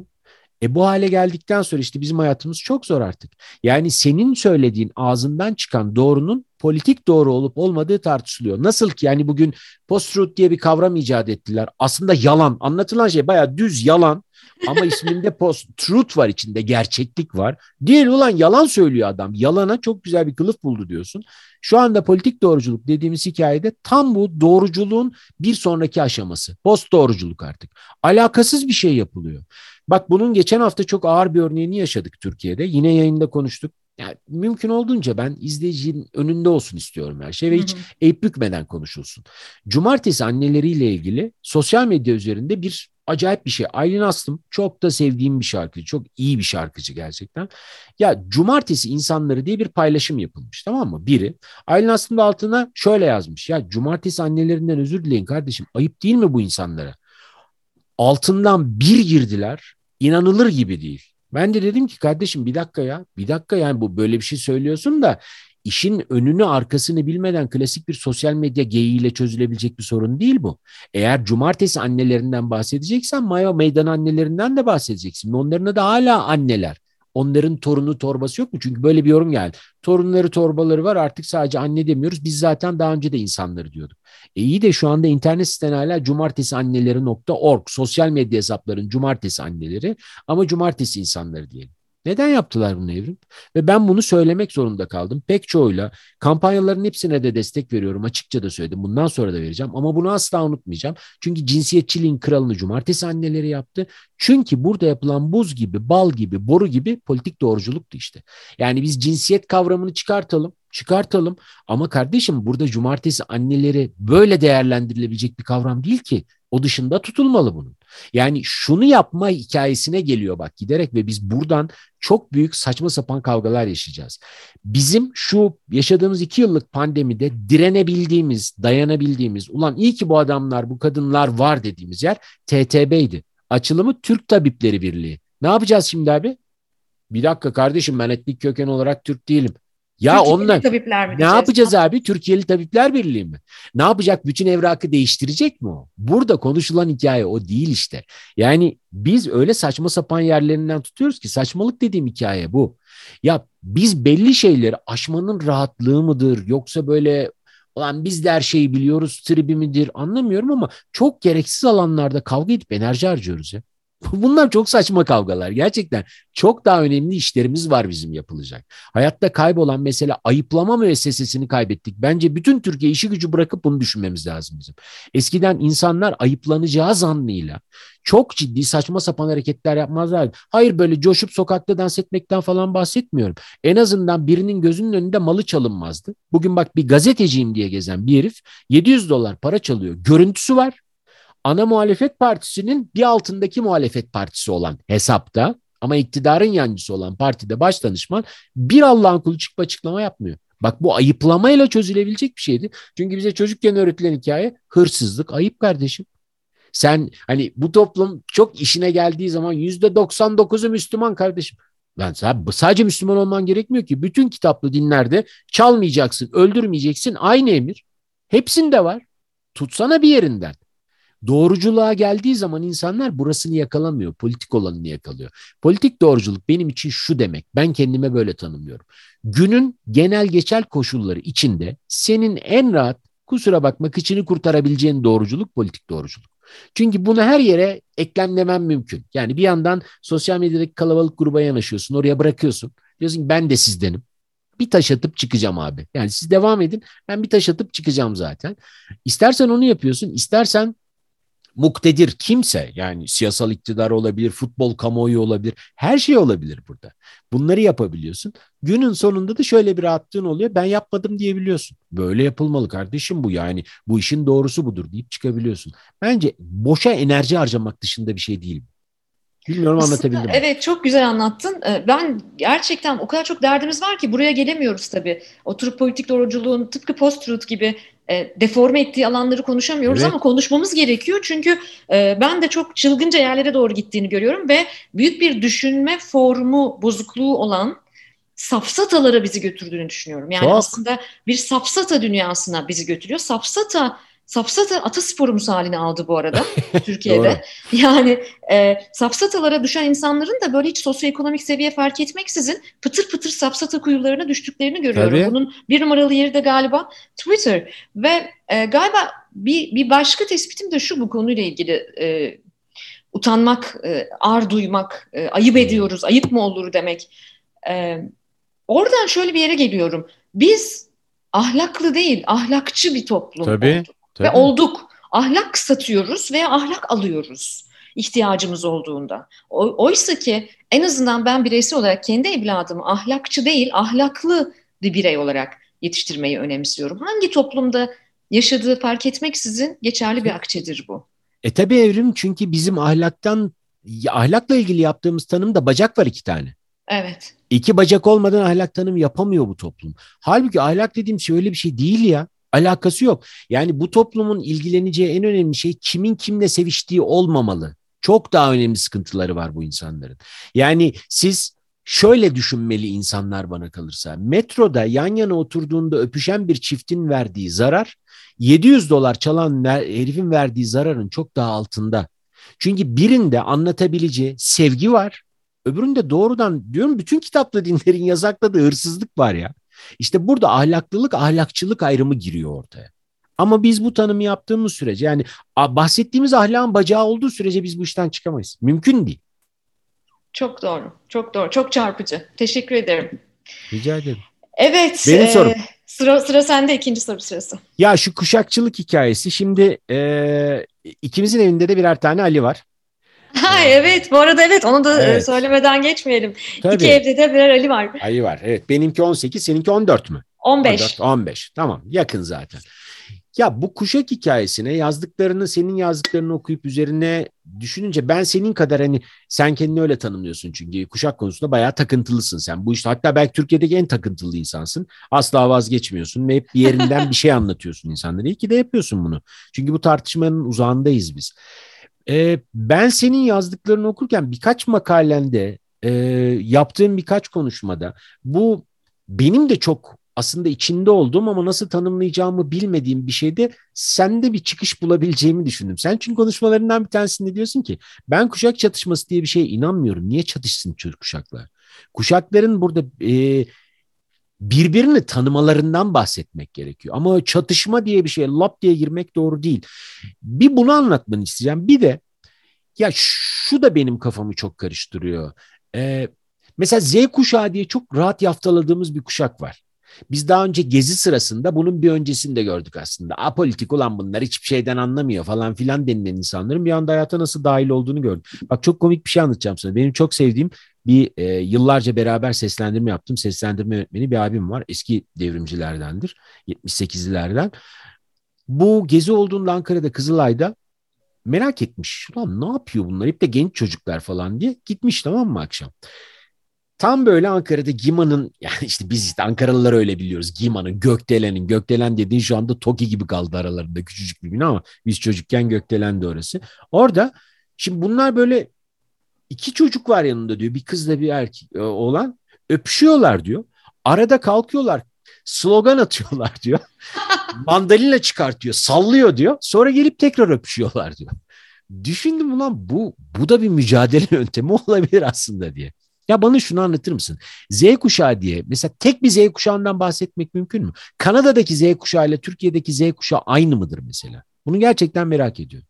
E bu hale geldikten sonra işte bizim hayatımız çok zor artık. Yani senin söylediğin ağzından çıkan doğrunun politik doğru olup olmadığı tartışılıyor. Nasıl ki yani bugün post-truth diye bir kavram icat ettiler. Aslında yalan. Anlatılan şey bayağı düz yalan. Ama isminde post truth var içinde gerçeklik var. Değil ulan yalan söylüyor adam. Yalana çok güzel bir kılıf buldu diyorsun. Şu anda politik doğruculuk dediğimiz hikayede tam bu doğruculuğun bir sonraki aşaması. Post doğruculuk artık. Alakasız bir şey yapılıyor. Bak bunun geçen hafta çok ağır bir örneğini yaşadık Türkiye'de. Yine yayında konuştuk. Yani mümkün olduğunca ben izleyicinin önünde olsun istiyorum her şey ve hiç eğip bükmeden konuşulsun. Cumartesi anneleriyle ilgili sosyal medya üzerinde bir acayip bir şey. Aylin Aslım çok da sevdiğim bir şarkıcı. Çok iyi bir şarkıcı gerçekten. Ya cumartesi insanları diye bir paylaşım yapılmış tamam mı? Biri. Aylin Aslım da altına şöyle yazmış. Ya cumartesi annelerinden özür dileyin kardeşim. Ayıp değil mi bu insanlara? Altından bir girdiler. İnanılır gibi değil. Ben de dedim ki kardeşim bir dakika ya bir dakika yani bu böyle bir şey söylüyorsun da işin önünü arkasını bilmeden klasik bir sosyal medya geyiğiyle çözülebilecek bir sorun değil bu. Eğer cumartesi annelerinden bahsedeceksen Maya meydan annelerinden de bahsedeceksin. Onların da hala anneler. Onların torunu torbası yok mu? Çünkü böyle bir yorum geldi. Torunları torbaları var artık sadece anne demiyoruz. Biz zaten daha önce de insanları diyorduk. E iyi de şu anda internet siten hala cumartesi anneleri.org sosyal medya hesapların cumartesi anneleri ama cumartesi insanları diyelim. Neden yaptılar bunu evrim? Ve ben bunu söylemek zorunda kaldım. Pek çoğuyla kampanyaların hepsine de destek veriyorum. Açıkça da söyledim. Bundan sonra da vereceğim. Ama bunu asla unutmayacağım. Çünkü cinsiyetçiliğin kralını cumartesi anneleri yaptı. Çünkü burada yapılan buz gibi, bal gibi, boru gibi politik doğruculuktu işte. Yani biz cinsiyet kavramını çıkartalım çıkartalım. Ama kardeşim burada cumartesi anneleri böyle değerlendirilebilecek bir kavram değil ki. O dışında tutulmalı bunun. Yani şunu yapma hikayesine geliyor bak giderek ve biz buradan çok büyük saçma sapan kavgalar yaşayacağız. Bizim şu yaşadığımız iki yıllık pandemide direnebildiğimiz, dayanabildiğimiz, ulan iyi ki bu adamlar, bu kadınlar var dediğimiz yer TTB'ydi. Açılımı Türk Tabipleri Birliği. Ne yapacağız şimdi abi? Bir dakika kardeşim ben etnik köken olarak Türk değilim. Ya Türkiye'li onlar tabipler mi ne yapacağız abi? Türkiye'li Tabipler Birliği mi? Ne yapacak? Bütün evrakı değiştirecek mi o? Burada konuşulan hikaye o değil işte. Yani biz öyle saçma sapan yerlerinden tutuyoruz ki saçmalık dediğim hikaye bu. Ya biz belli şeyleri aşmanın rahatlığı mıdır yoksa böyle olan biz de her şeyi biliyoruz tribi midir anlamıyorum ama çok gereksiz alanlarda kavga edip enerji harcıyoruz ya. Bunlar çok saçma kavgalar. Gerçekten çok daha önemli işlerimiz var bizim yapılacak. Hayatta kaybolan mesela ayıplama müessesesini kaybettik. Bence bütün Türkiye işi gücü bırakıp bunu düşünmemiz lazım bizim. Eskiden insanlar ayıplanacağı zannıyla çok ciddi saçma sapan hareketler yapmazlar. Hayır böyle coşup sokakta dans etmekten falan bahsetmiyorum. En azından birinin gözünün önünde malı çalınmazdı. Bugün bak bir gazeteciyim diye gezen bir herif 700 dolar para çalıyor. Görüntüsü var ana muhalefet partisinin bir altındaki muhalefet partisi olan hesapta ama iktidarın yancısı olan partide baş danışman bir Allah'ın kulu çıkıp açıklama yapmıyor. Bak bu ayıplamayla çözülebilecek bir şeydi. Çünkü bize çocukken öğretilen hikaye hırsızlık ayıp kardeşim. Sen hani bu toplum çok işine geldiği zaman yüzde 99'u Müslüman kardeşim. Ben sadece Müslüman olman gerekmiyor ki. Bütün kitaplı dinlerde çalmayacaksın, öldürmeyeceksin aynı emir. Hepsinde var. Tutsana bir yerinden. Doğruculuğa geldiği zaman insanlar burasını yakalamıyor, politik olanını yakalıyor. Politik doğruculuk benim için şu demek, ben kendime böyle tanımlıyorum. Günün genel geçer koşulları içinde senin en rahat, kusura bakma kıçını kurtarabileceğin doğruculuk politik doğruculuk. Çünkü bunu her yere eklemlemem mümkün. Yani bir yandan sosyal medyadaki kalabalık gruba yanaşıyorsun, oraya bırakıyorsun. Diyorsun ki ben de sizdenim. Bir taş atıp çıkacağım abi. Yani siz devam edin. Ben bir taş atıp çıkacağım zaten. İstersen onu yapıyorsun. istersen muktedir kimse yani siyasal iktidar olabilir, futbol kamuoyu olabilir, her şey olabilir burada. Bunları yapabiliyorsun. Günün sonunda da şöyle bir rahatlığın oluyor. Ben yapmadım diyebiliyorsun. Böyle yapılmalı kardeşim bu yani. Bu işin doğrusu budur deyip çıkabiliyorsun. Bence boşa enerji harcamak dışında bir şey değil. Bilmiyorum Aslında, anlatabildim mi? Evet çok güzel anlattın. Ee, ben gerçekten o kadar çok derdimiz var ki buraya gelemiyoruz tabii. Oturup politik doğruculuğun tıpkı post-truth gibi e, deforme ettiği alanları konuşamıyoruz evet. ama konuşmamız gerekiyor. Çünkü e, ben de çok çılgınca yerlere doğru gittiğini görüyorum ve büyük bir düşünme formu bozukluğu olan safsatalara bizi götürdüğünü düşünüyorum. Yani çok. aslında bir safsata dünyasına bizi götürüyor. Safsata Safsata atasporumuz halini aldı bu arada Türkiye'de. yani e, safsatalara düşen insanların da böyle hiç sosyoekonomik seviye fark etmeksizin pıtır pıtır safsata kuyularına düştüklerini görüyorum. Tabii. Bunun bir numaralı yeri de galiba Twitter. Ve e, galiba bir, bir başka tespitim de şu bu konuyla ilgili e, utanmak, e, ar duymak, e, ayıp ediyoruz, ayıp mı olur demek. E, oradan şöyle bir yere geliyorum. Biz ahlaklı değil, ahlakçı bir toplum Tabii. olduk. Tabii. Ve olduk. Ahlak satıyoruz veya ahlak alıyoruz ihtiyacımız olduğunda. oysa ki en azından ben bireysel olarak kendi evladımı ahlakçı değil ahlaklı bir birey olarak yetiştirmeyi önemsiyorum. Hangi toplumda yaşadığı fark etmeksizin geçerli bir akçedir bu. E tabi evrim çünkü bizim ahlaktan ahlakla ilgili yaptığımız tanımda bacak var iki tane. Evet. İki bacak olmadan ahlak tanım yapamıyor bu toplum. Halbuki ahlak dediğim şey öyle bir şey değil ya. Alakası yok. Yani bu toplumun ilgileneceği en önemli şey kimin kimle seviştiği olmamalı. Çok daha önemli sıkıntıları var bu insanların. Yani siz şöyle düşünmeli insanlar bana kalırsa. Metroda yan yana oturduğunda öpüşen bir çiftin verdiği zarar 700 dolar çalan herifin verdiği zararın çok daha altında. Çünkü birinde anlatabileceği sevgi var. Öbüründe doğrudan diyorum bütün kitaplı dinlerin yasakladığı hırsızlık var ya. İşte burada ahlaklılık, ahlakçılık ayrımı giriyor ortaya. Ama biz bu tanımı yaptığımız sürece yani bahsettiğimiz ahlakın bacağı olduğu sürece biz bu işten çıkamayız. Mümkün değil. Çok doğru, çok doğru, çok çarpıcı. Teşekkür ederim. Rica ederim. Evet. Benim e, sorum. Sıra, sıra sende ikinci soru sırası. Ya şu kuşakçılık hikayesi şimdi e, ikimizin evinde de birer tane Ali var. Ha evet bu arada evet onu da e, evet. söylemeden geçmeyelim. Tabii. İki evde de birer Ali var. Ali var evet benimki 18 seninki 14 mü? 15. 14, 15 tamam yakın zaten. Ya bu kuşak hikayesine yazdıklarını senin yazdıklarını okuyup üzerine düşününce ben senin kadar hani sen kendini öyle tanımlıyorsun çünkü kuşak konusunda bayağı takıntılısın sen. Bu işte hatta belki Türkiye'deki en takıntılı insansın. Asla vazgeçmiyorsun ve hep bir yerinden bir şey anlatıyorsun insanlara. İyi ki de yapıyorsun bunu. Çünkü bu tartışmanın uzağındayız biz. Ee, ben senin yazdıklarını okurken birkaç makalende, e, yaptığım birkaç konuşmada bu benim de çok aslında içinde olduğum ama nasıl tanımlayacağımı bilmediğim bir şeyde sende bir çıkış bulabileceğimi düşündüm. Sen çünkü konuşmalarından bir tanesinde diyorsun ki ben kuşak çatışması diye bir şeye inanmıyorum. Niye çatışsın Türk kuşaklar? Kuşakların burada e, birbirini tanımalarından bahsetmek gerekiyor. Ama çatışma diye bir şey lap diye girmek doğru değil. Bir bunu anlatmanı isteyeceğim. Bir de ya şu da benim kafamı çok karıştırıyor. Ee, mesela Z kuşağı diye çok rahat yaftaladığımız bir kuşak var. Biz daha önce gezi sırasında bunun bir öncesini de gördük aslında. Apolitik olan bunlar hiçbir şeyden anlamıyor falan filan denilen insanların bir anda hayata nasıl dahil olduğunu gördüm. Bak çok komik bir şey anlatacağım sana. Benim çok sevdiğim bir e, yıllarca beraber seslendirme yaptım. Seslendirme yönetmeni bir abim var. Eski devrimcilerdendir. 78'lilerden. Bu gezi olduğunda Ankara'da Kızılay'da merak etmiş. Ulan ne yapıyor bunlar? Hep de genç çocuklar falan diye gitmiş tamam mı akşam? Tam böyle Ankara'da Gima'nın yani işte biz işte Ankaralılar öyle biliyoruz. Gima'nın, Gökdelen'in. Gökdelen dediğin şu anda Toki gibi kaldı aralarında küçücük bir bina ama biz çocukken Gökdelen'di orası. Orada şimdi bunlar böyle iki çocuk var yanında diyor. Bir kızla bir erkek e, olan öpüşüyorlar diyor. Arada kalkıyorlar. Slogan atıyorlar diyor. Mandalina çıkartıyor, sallıyor diyor. Sonra gelip tekrar öpüşüyorlar diyor. Düşündüm ulan bu bu da bir mücadele yöntemi olabilir aslında diye. Ya bana şunu anlatır mısın? Z kuşağı diye mesela tek bir Z kuşağından bahsetmek mümkün mü? Kanada'daki Z kuşağı ile Türkiye'deki Z kuşağı aynı mıdır mesela? Bunu gerçekten merak ediyorum.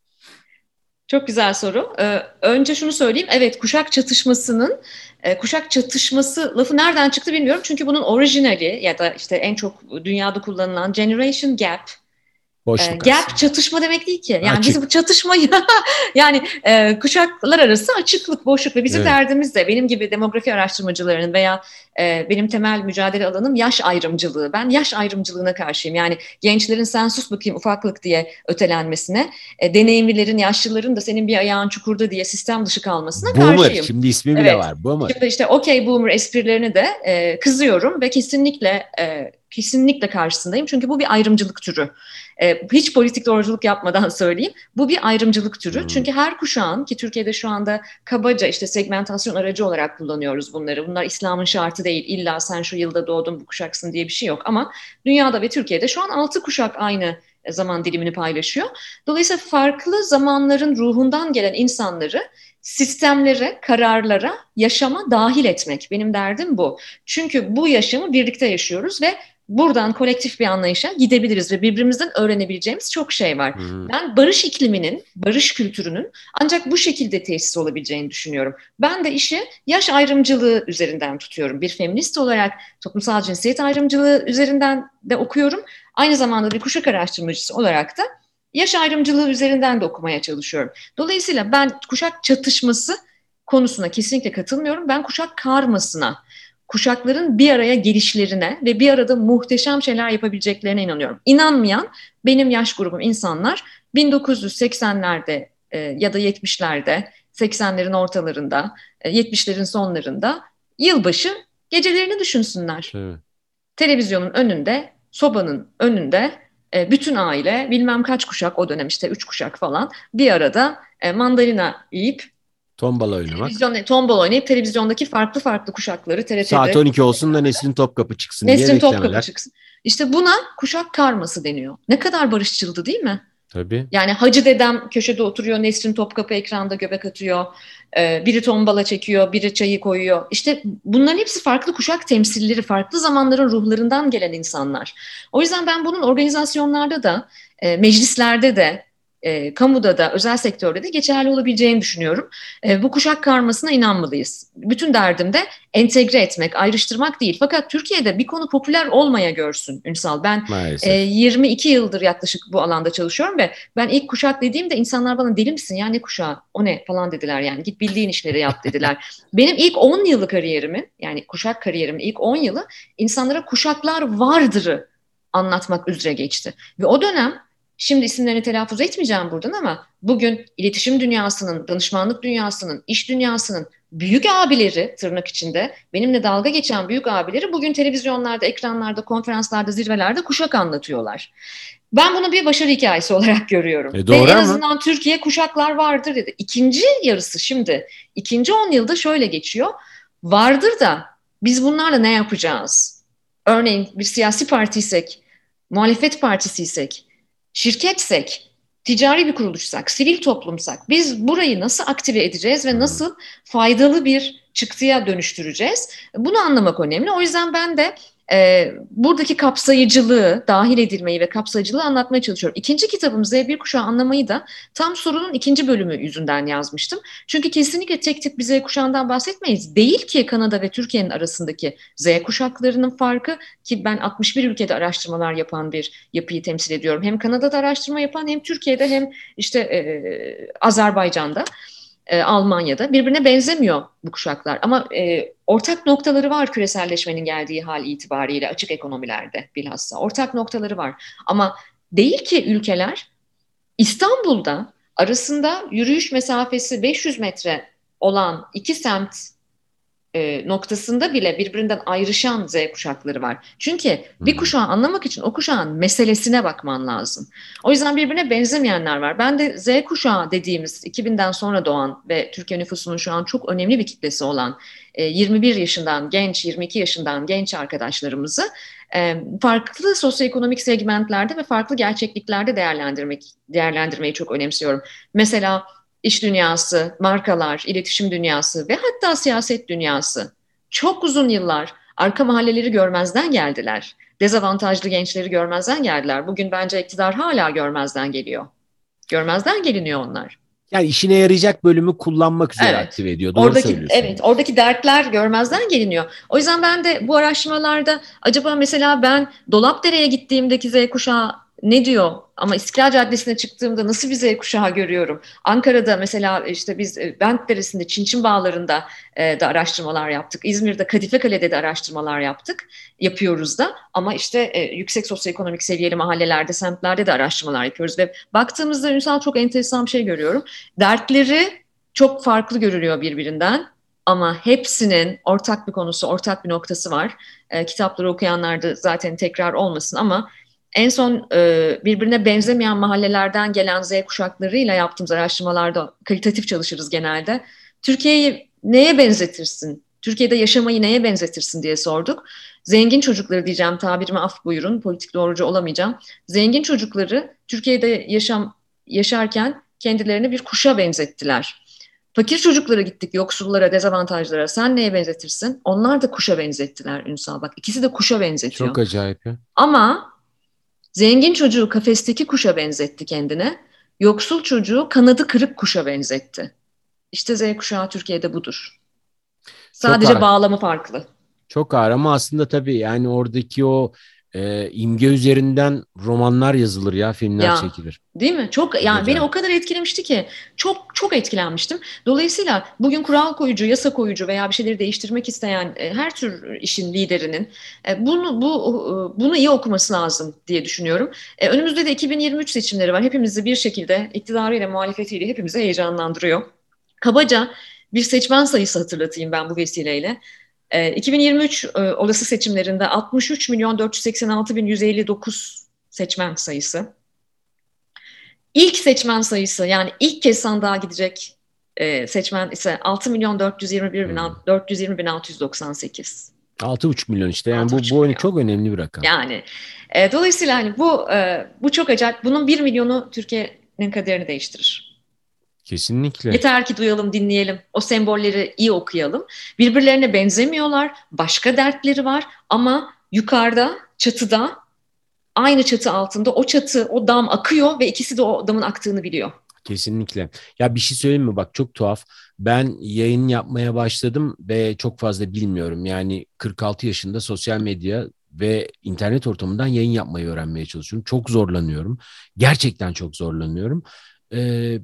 Çok güzel soru. Ee, önce şunu söyleyeyim. Evet kuşak çatışmasının e, kuşak çatışması lafı nereden çıktı bilmiyorum. Çünkü bunun orijinali ya da işte en çok dünyada kullanılan generation gap Boşluk e, gap çatışma demek değil ki. Yani Açık. biz bu çatışmayı yani e, kuşaklar arası açıklık, boşluk ve bizim evet. derdimiz de benim gibi demografi araştırmacılarının veya e, benim temel mücadele alanım yaş ayrımcılığı. Ben yaş ayrımcılığına karşıyım. Yani gençlerin sen sus bakayım ufaklık diye ötelenmesine, e, deneyimlilerin, yaşlıların da senin bir ayağın çukurda diye sistem dışı kalmasına boomer, karşıyım. Şimdi ismi bile evet. var. Boomer. Şimdi işte okey boomer esprilerini de e, kızıyorum ve kesinlikle e, kesinlikle karşısındayım. Çünkü bu bir ayrımcılık türü. E, hiç politik doğruculuk yapmadan söyleyeyim. Bu bir ayrımcılık türü. Hmm. Çünkü her kuşağın ki Türkiye'de şu anda kabaca işte segmentasyon aracı olarak kullanıyoruz bunları. Bunlar İslam'ın şartı değil. İlla sen şu yılda doğdun bu kuşaksın diye bir şey yok. Ama dünyada ve Türkiye'de şu an altı kuşak aynı zaman dilimini paylaşıyor. Dolayısıyla farklı zamanların ruhundan gelen insanları sistemlere, kararlara, yaşama dahil etmek. Benim derdim bu. Çünkü bu yaşamı birlikte yaşıyoruz ve buradan kolektif bir anlayışa gidebiliriz ve birbirimizden öğrenebileceğimiz çok şey var. Hmm. Ben barış ikliminin, barış kültürünün ancak bu şekilde tesis olabileceğini düşünüyorum. Ben de işi yaş ayrımcılığı üzerinden tutuyorum. Bir feminist olarak toplumsal cinsiyet ayrımcılığı üzerinden de okuyorum. Aynı zamanda bir kuşak araştırmacısı olarak da yaş ayrımcılığı üzerinden de okumaya çalışıyorum. Dolayısıyla ben kuşak çatışması konusuna kesinlikle katılmıyorum. Ben kuşak karmasına, kuşakların bir araya gelişlerine ve bir arada muhteşem şeyler yapabileceklerine inanıyorum. İnanmayan benim yaş grubum insanlar 1980'lerde e, ya da 70'lerde, 80'lerin ortalarında, e, 70'lerin sonlarında yılbaşı gecelerini düşünsünler. Evet. Televizyonun önünde, sobanın önünde e, bütün aile bilmem kaç kuşak o dönem işte üç kuşak falan bir arada e, mandalina yiyip Tombala oynamak. Televizyon, tombala oynayıp televizyondaki farklı farklı kuşakları TRT'de. Saat 12 olsun da Nesrin Topkapı çıksın Nesrin diye Topkapı çıksın. İşte buna kuşak karması deniyor. Ne kadar barışçıldı değil mi? Tabii. Yani Hacı dedem köşede oturuyor, Nesrin Topkapı ekranda göbek atıyor. Ee, biri tombala çekiyor, biri çayı koyuyor. İşte bunların hepsi farklı kuşak temsilleri, farklı zamanların ruhlarından gelen insanlar. O yüzden ben bunun organizasyonlarda da, e, meclislerde de, e, kamuda da özel sektörde de geçerli olabileceğini düşünüyorum. E, bu kuşak karmasına inanmalıyız. Bütün derdim de entegre etmek, ayrıştırmak değil. Fakat Türkiye'de bir konu popüler olmaya görsün Ünsal. Ben e, 22 yıldır yaklaşık bu alanda çalışıyorum ve ben ilk kuşak dediğimde insanlar bana deli misin ya ne kuşağı o ne falan dediler yani git bildiğin işleri yap dediler. Benim ilk 10 yıllık kariyerimin yani kuşak kariyerimin ilk 10 yılı insanlara kuşaklar vardırı anlatmak üzere geçti. Ve o dönem Şimdi isimlerini telaffuz etmeyeceğim buradan ama bugün iletişim dünyasının, danışmanlık dünyasının, iş dünyasının büyük abileri tırnak içinde benimle dalga geçen büyük abileri bugün televizyonlarda, ekranlarda, konferanslarda, zirvelerde kuşak anlatıyorlar. Ben bunu bir başarı hikayesi olarak görüyorum. E doğru Ve en ama. azından Türkiye kuşaklar vardır dedi. İkinci yarısı şimdi, ikinci on yılda şöyle geçiyor. Vardır da biz bunlarla ne yapacağız? Örneğin bir siyasi partiysek, muhalefet partisiysek, şirketsek, ticari bir kuruluşsak, sivil toplumsak biz burayı nasıl aktive edeceğiz ve nasıl faydalı bir çıktıya dönüştüreceğiz? Bunu anlamak önemli. O yüzden ben de e, buradaki kapsayıcılığı, dahil edilmeyi ve kapsayıcılığı anlatmaya çalışıyorum. İkinci kitabım Z1 kuşağı anlamayı da tam sorunun ikinci bölümü yüzünden yazmıştım. Çünkü kesinlikle tek tip bir Z kuşağından bahsetmeyiz. Değil ki Kanada ve Türkiye'nin arasındaki Z kuşaklarının farkı ki ben 61 ülkede araştırmalar yapan bir yapıyı temsil ediyorum. Hem Kanada'da araştırma yapan hem Türkiye'de hem işte e, Azerbaycan'da. E, Almanya'da. Birbirine benzemiyor bu kuşaklar. Ama e, ortak noktaları var küreselleşmenin geldiği hal itibariyle açık ekonomilerde bilhassa. Ortak noktaları var. Ama değil ki ülkeler İstanbul'da arasında yürüyüş mesafesi 500 metre olan iki semt e, noktasında bile birbirinden ayrışan Z kuşakları var. Çünkü bir kuşağı anlamak için o kuşağın meselesine bakman lazım. O yüzden birbirine benzemeyenler var. Ben de Z kuşağı dediğimiz 2000'den sonra doğan ve Türkiye nüfusunun şu an çok önemli bir kitlesi olan e, 21 yaşından genç, 22 yaşından genç arkadaşlarımızı e, farklı sosyoekonomik segmentlerde ve farklı gerçekliklerde değerlendirmek değerlendirmeyi çok önemsiyorum. Mesela iş dünyası, markalar, iletişim dünyası ve hatta siyaset dünyası çok uzun yıllar arka mahalleleri görmezden geldiler. Dezavantajlı gençleri görmezden geldiler. Bugün bence iktidar hala görmezden geliyor. Görmezden geliniyor onlar. Yani işine yarayacak bölümü kullanmak üzere evet. aktive ediyor. Doğru oradaki, söylüyorsun. Evet, oradaki dertler görmezden geliniyor. O yüzden ben de bu araştırmalarda acaba mesela ben Dolapdere'ye gittiğimdeki Z kuşağı ne diyor? Ama İstiklal Caddesi'ne çıktığımda nasıl bir Z kuşağı görüyorum? Ankara'da mesela işte biz e, Bent Deresi'nde, Çinçin Bağları'nda e, da araştırmalar yaptık. İzmir'de Kadife Kale'de de araştırmalar yaptık. Yapıyoruz da ama işte e, yüksek sosyoekonomik seviyeli mahallelerde, semtlerde de araştırmalar yapıyoruz. Ve baktığımızda Ünsal çok enteresan bir şey görüyorum. Dertleri çok farklı görülüyor birbirinden ama hepsinin ortak bir konusu, ortak bir noktası var. E, kitapları okuyanlar da zaten tekrar olmasın ama en son e, birbirine benzemeyen mahallelerden gelen Z kuşaklarıyla yaptığımız araştırmalarda kalitatif çalışırız genelde. Türkiye'yi neye benzetirsin? Türkiye'de yaşamayı neye benzetirsin diye sorduk. Zengin çocukları diyeceğim tabirime af buyurun politik doğrucu olamayacağım. Zengin çocukları Türkiye'de yaşam yaşarken kendilerini bir kuşa benzettiler. Fakir çocuklara gittik, yoksullara, dezavantajlara. Sen neye benzetirsin? Onlar da kuşa benzettiler Ünsal. Bak ikisi de kuşa benzetiyor. Çok acayip ya. Ama Zengin çocuğu kafesteki kuşa benzetti kendine. Yoksul çocuğu kanadı kırık kuşa benzetti. İşte Z kuşağı Türkiye'de budur. Sadece Çok bağlamı farklı. Çok ağır ama aslında tabii yani oradaki o e, imge üzerinden romanlar yazılır ya filmler ya, çekilir. Değil mi? Çok yani Güzel. beni o kadar etkilemişti ki çok çok etkilenmiştim. Dolayısıyla bugün kural koyucu, yasa koyucu veya bir şeyleri değiştirmek isteyen e, her tür işin liderinin e, bunu bu e, bunu iyi okuması lazım diye düşünüyorum. E, önümüzde de 2023 seçimleri var. Hepimizi bir şekilde iktidarıyla muhalefetiyle hepimizi heyecanlandırıyor. Kabaca bir seçmen sayısı hatırlatayım ben bu vesileyle. 2023 ee, e, olası seçimlerinde 63 milyon 486 bin 159 seçmen sayısı. İlk seçmen sayısı yani ilk kez sandığa gidecek e, seçmen ise 6 milyon 421 bin, hmm. 420 bin 698. 6,5 milyon işte yani bu, bu çok önemli bir rakam. Yani e, dolayısıyla hani bu e, bu çok acayip. Bunun 1 milyonu Türkiye'nin kaderini değiştirir. Kesinlikle. Yeter ki duyalım, dinleyelim. O sembolleri iyi okuyalım. Birbirlerine benzemiyorlar. Başka dertleri var ama yukarıda, çatıda aynı çatı altında o çatı, o dam akıyor ve ikisi de o damın aktığını biliyor. Kesinlikle. Ya bir şey söyleyeyim mi? Bak çok tuhaf. Ben yayın yapmaya başladım ve çok fazla bilmiyorum. Yani 46 yaşında sosyal medya ve internet ortamından yayın yapmayı öğrenmeye çalışıyorum. Çok zorlanıyorum. Gerçekten çok zorlanıyorum. Ee,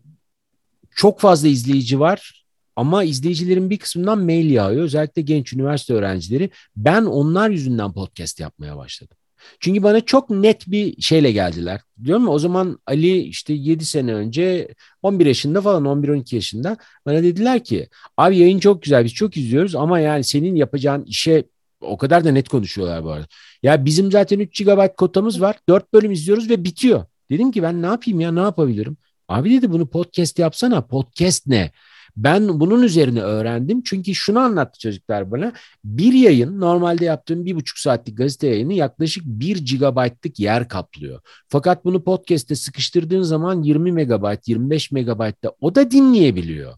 çok fazla izleyici var ama izleyicilerin bir kısmından mail yağıyor. Özellikle genç üniversite öğrencileri. Ben onlar yüzünden podcast yapmaya başladım. Çünkü bana çok net bir şeyle geldiler. Diyor mu? O zaman Ali işte 7 sene önce 11 yaşında falan 11-12 yaşında bana dediler ki abi yayın çok güzel biz çok izliyoruz ama yani senin yapacağın işe o kadar da net konuşuyorlar bu arada. Ya bizim zaten 3 GB kotamız var. 4 bölüm izliyoruz ve bitiyor. Dedim ki ben ne yapayım ya ne yapabilirim? Abi dedi bunu podcast yapsana. Podcast ne? Ben bunun üzerine öğrendim. Çünkü şunu anlattı çocuklar bana. Bir yayın normalde yaptığım bir buçuk saatlik gazete yayını yaklaşık bir gigabaytlık yer kaplıyor. Fakat bunu podcast'te sıkıştırdığın zaman 20 megabayt, 25 megabaytta o da dinleyebiliyor.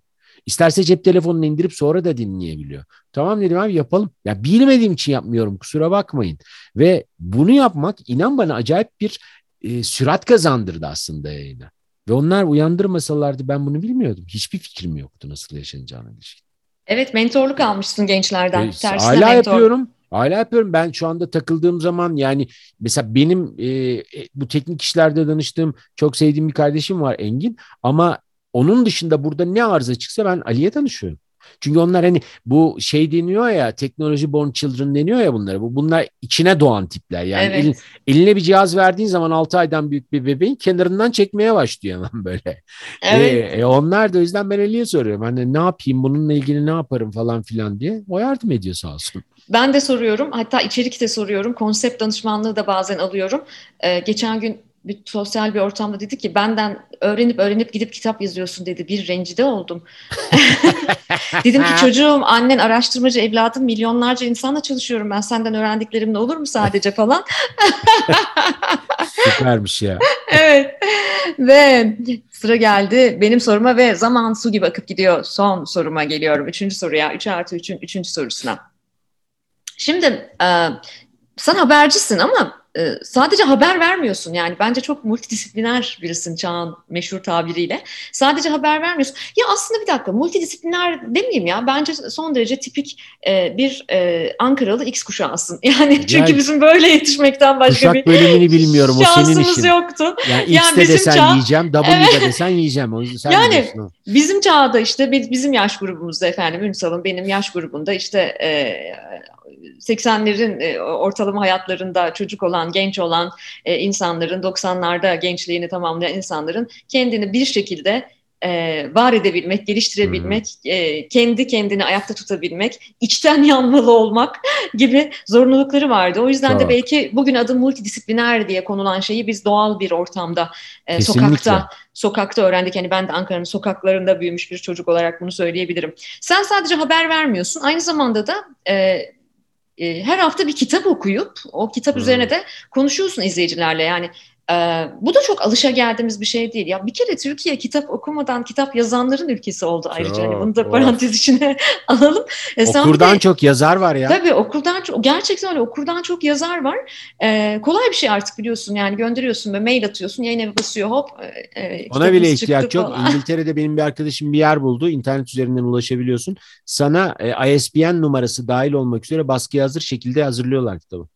İsterse cep telefonunu indirip sonra da dinleyebiliyor. Tamam dedim abi yapalım. Ya bilmediğim için yapmıyorum kusura bakmayın. Ve bunu yapmak inan bana acayip bir e, sürat kazandırdı aslında yayına. Ve onlar uyandırmasalardı ben bunu bilmiyordum. Hiçbir fikrim yoktu nasıl yaşanacağına ilişkin. Evet mentorluk almışsın gençlerden. E, hala mentor. yapıyorum. Hala yapıyorum. Ben şu anda takıldığım zaman yani mesela benim e, e, bu teknik işlerde danıştığım çok sevdiğim bir kardeşim var Engin ama onun dışında burada ne arıza çıksa ben Ali'ye danışıyorum. Çünkü onlar hani bu şey deniyor ya teknoloji born children deniyor ya bunlara. Bu bunlar içine doğan tipler. Yani evet. elin, eline bir cihaz verdiğin zaman 6 aydan büyük bir bebeğin kenarından çekmeye başlıyor hemen böyle. Evet. E, e, onlar da o yüzden ben Ali'ye soruyorum. Hani ne yapayım bununla ilgili ne yaparım falan filan diye. O yardım ediyor sağ olsun. Ben de soruyorum. Hatta içerik de soruyorum. Konsept danışmanlığı da bazen alıyorum. Ee, geçen gün bir sosyal bir ortamda dedi ki benden öğrenip öğrenip gidip kitap yazıyorsun dedi. Bir rencide oldum. Dedim ki çocuğum annen araştırmacı evladım milyonlarca insanla çalışıyorum ben senden öğrendiklerimle olur mu sadece falan. Süpermiş ya. evet ve sıra geldi benim soruma ve zaman su gibi akıp gidiyor. Son soruma geliyorum. Üçüncü soruya. Üç artı üçün üçüncü sorusuna. Şimdi e, sen habercisin ama e, sadece haber vermiyorsun yani bence çok multidisipliner birisin çağın meşhur tabiriyle. Sadece haber vermiyorsun. Ya aslında bir dakika multidisipliner demeyeyim ya bence son derece tipik e, bir e, Ankaralı X kuşağısın. Yani çünkü yani, bizim böyle yetişmekten başka bir bölümünü bilmiyorum o senin işin. yoktu. Yani X'de yani bizim desen çağ... yiyeceğim, W'de evet. desen yiyeceğim. O sen yani bizim çağda işte bizim yaş grubumuzda efendim Ünsal'ın benim yaş grubunda işte e, 80'lerin e, ortalama hayatlarında çocuk olan, genç olan e, insanların, 90'larda gençliğini tamamlayan insanların kendini bir şekilde e, var edebilmek, geliştirebilmek, e, kendi kendini ayakta tutabilmek, içten yanmalı olmak gibi zorunlulukları vardı. O yüzden de belki bugün adı multidisipliner diye konulan şeyi biz doğal bir ortamda, e, sokakta, sokakta öğrendik. Yani ben de Ankara'nın sokaklarında büyümüş bir çocuk olarak bunu söyleyebilirim. Sen sadece haber vermiyorsun, aynı zamanda da e, e, her hafta bir kitap okuyup o kitap hmm. üzerine de konuşuyorsun izleyicilerle. Yani ee, bu da çok alışa geldiğimiz bir şey değil. Ya bir kere Türkiye kitap okumadan kitap yazanların ülkesi oldu ayrıca. Hani bunu da parantez içine alalım. E, okurdan de, çok yazar var ya. Tabii okurdan çok gerçekten öyle okurdan çok yazar var. Ee, kolay bir şey artık biliyorsun yani gönderiyorsun ve mail atıyorsun yayın evi basıyor hop. E, Ona bile ihtiyaç yok. Falan. İngiltere'de benim bir arkadaşım bir yer buldu. İnternet üzerinden ulaşabiliyorsun. Sana e, ISBN numarası dahil olmak üzere baskı hazır şekilde hazırlıyorlar kitabı.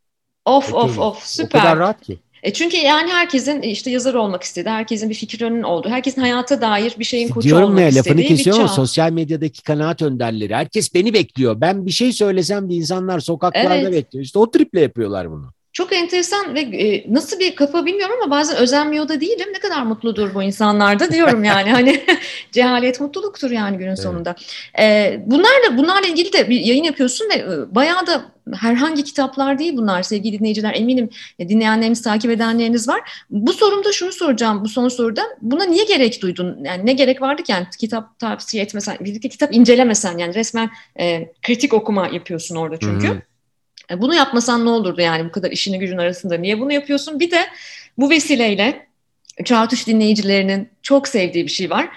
Of of of süper. O kadar rahat ki. E çünkü yani herkesin işte yazar olmak istediği, herkesin bir fikrinin olduğu, herkesin hayata dair bir şeyin koçu Diyorum olmak ya, istediği lafını kesiyorum ama sosyal medyadaki kanaat önderleri. Herkes beni bekliyor. Ben bir şey söylesem de insanlar sokaklarda evet. bekliyor. İşte o triple yapıyorlar bunu. Çok enteresan ve e, nasıl bir kafa bilmiyorum ama bazen özenmiyor da değilim. Ne kadar mutludur bu insanlar da diyorum yani. hani cehalet mutluluktur yani günün evet. sonunda. E, bunlarla bunlarla ilgili de bir yayın yapıyorsun ve e, bayağı da herhangi kitaplar değil bunlar sevgili dinleyiciler. Eminim dinleyenleriniz, takip edenleriniz var. Bu sorumda şunu soracağım bu son soruda. Buna niye gerek duydun? Yani ne gerek vardı ki yani kitap tavsiye etmesen, birlikte kitap incelemesen yani resmen e, kritik okuma yapıyorsun orada çünkü. Hı-hı. E, bunu yapmasan ne olurdu yani bu kadar işini gücün arasında? Niye bunu yapıyorsun? Bir de bu vesileyle 3 artı 3 dinleyicilerinin çok sevdiği bir şey var.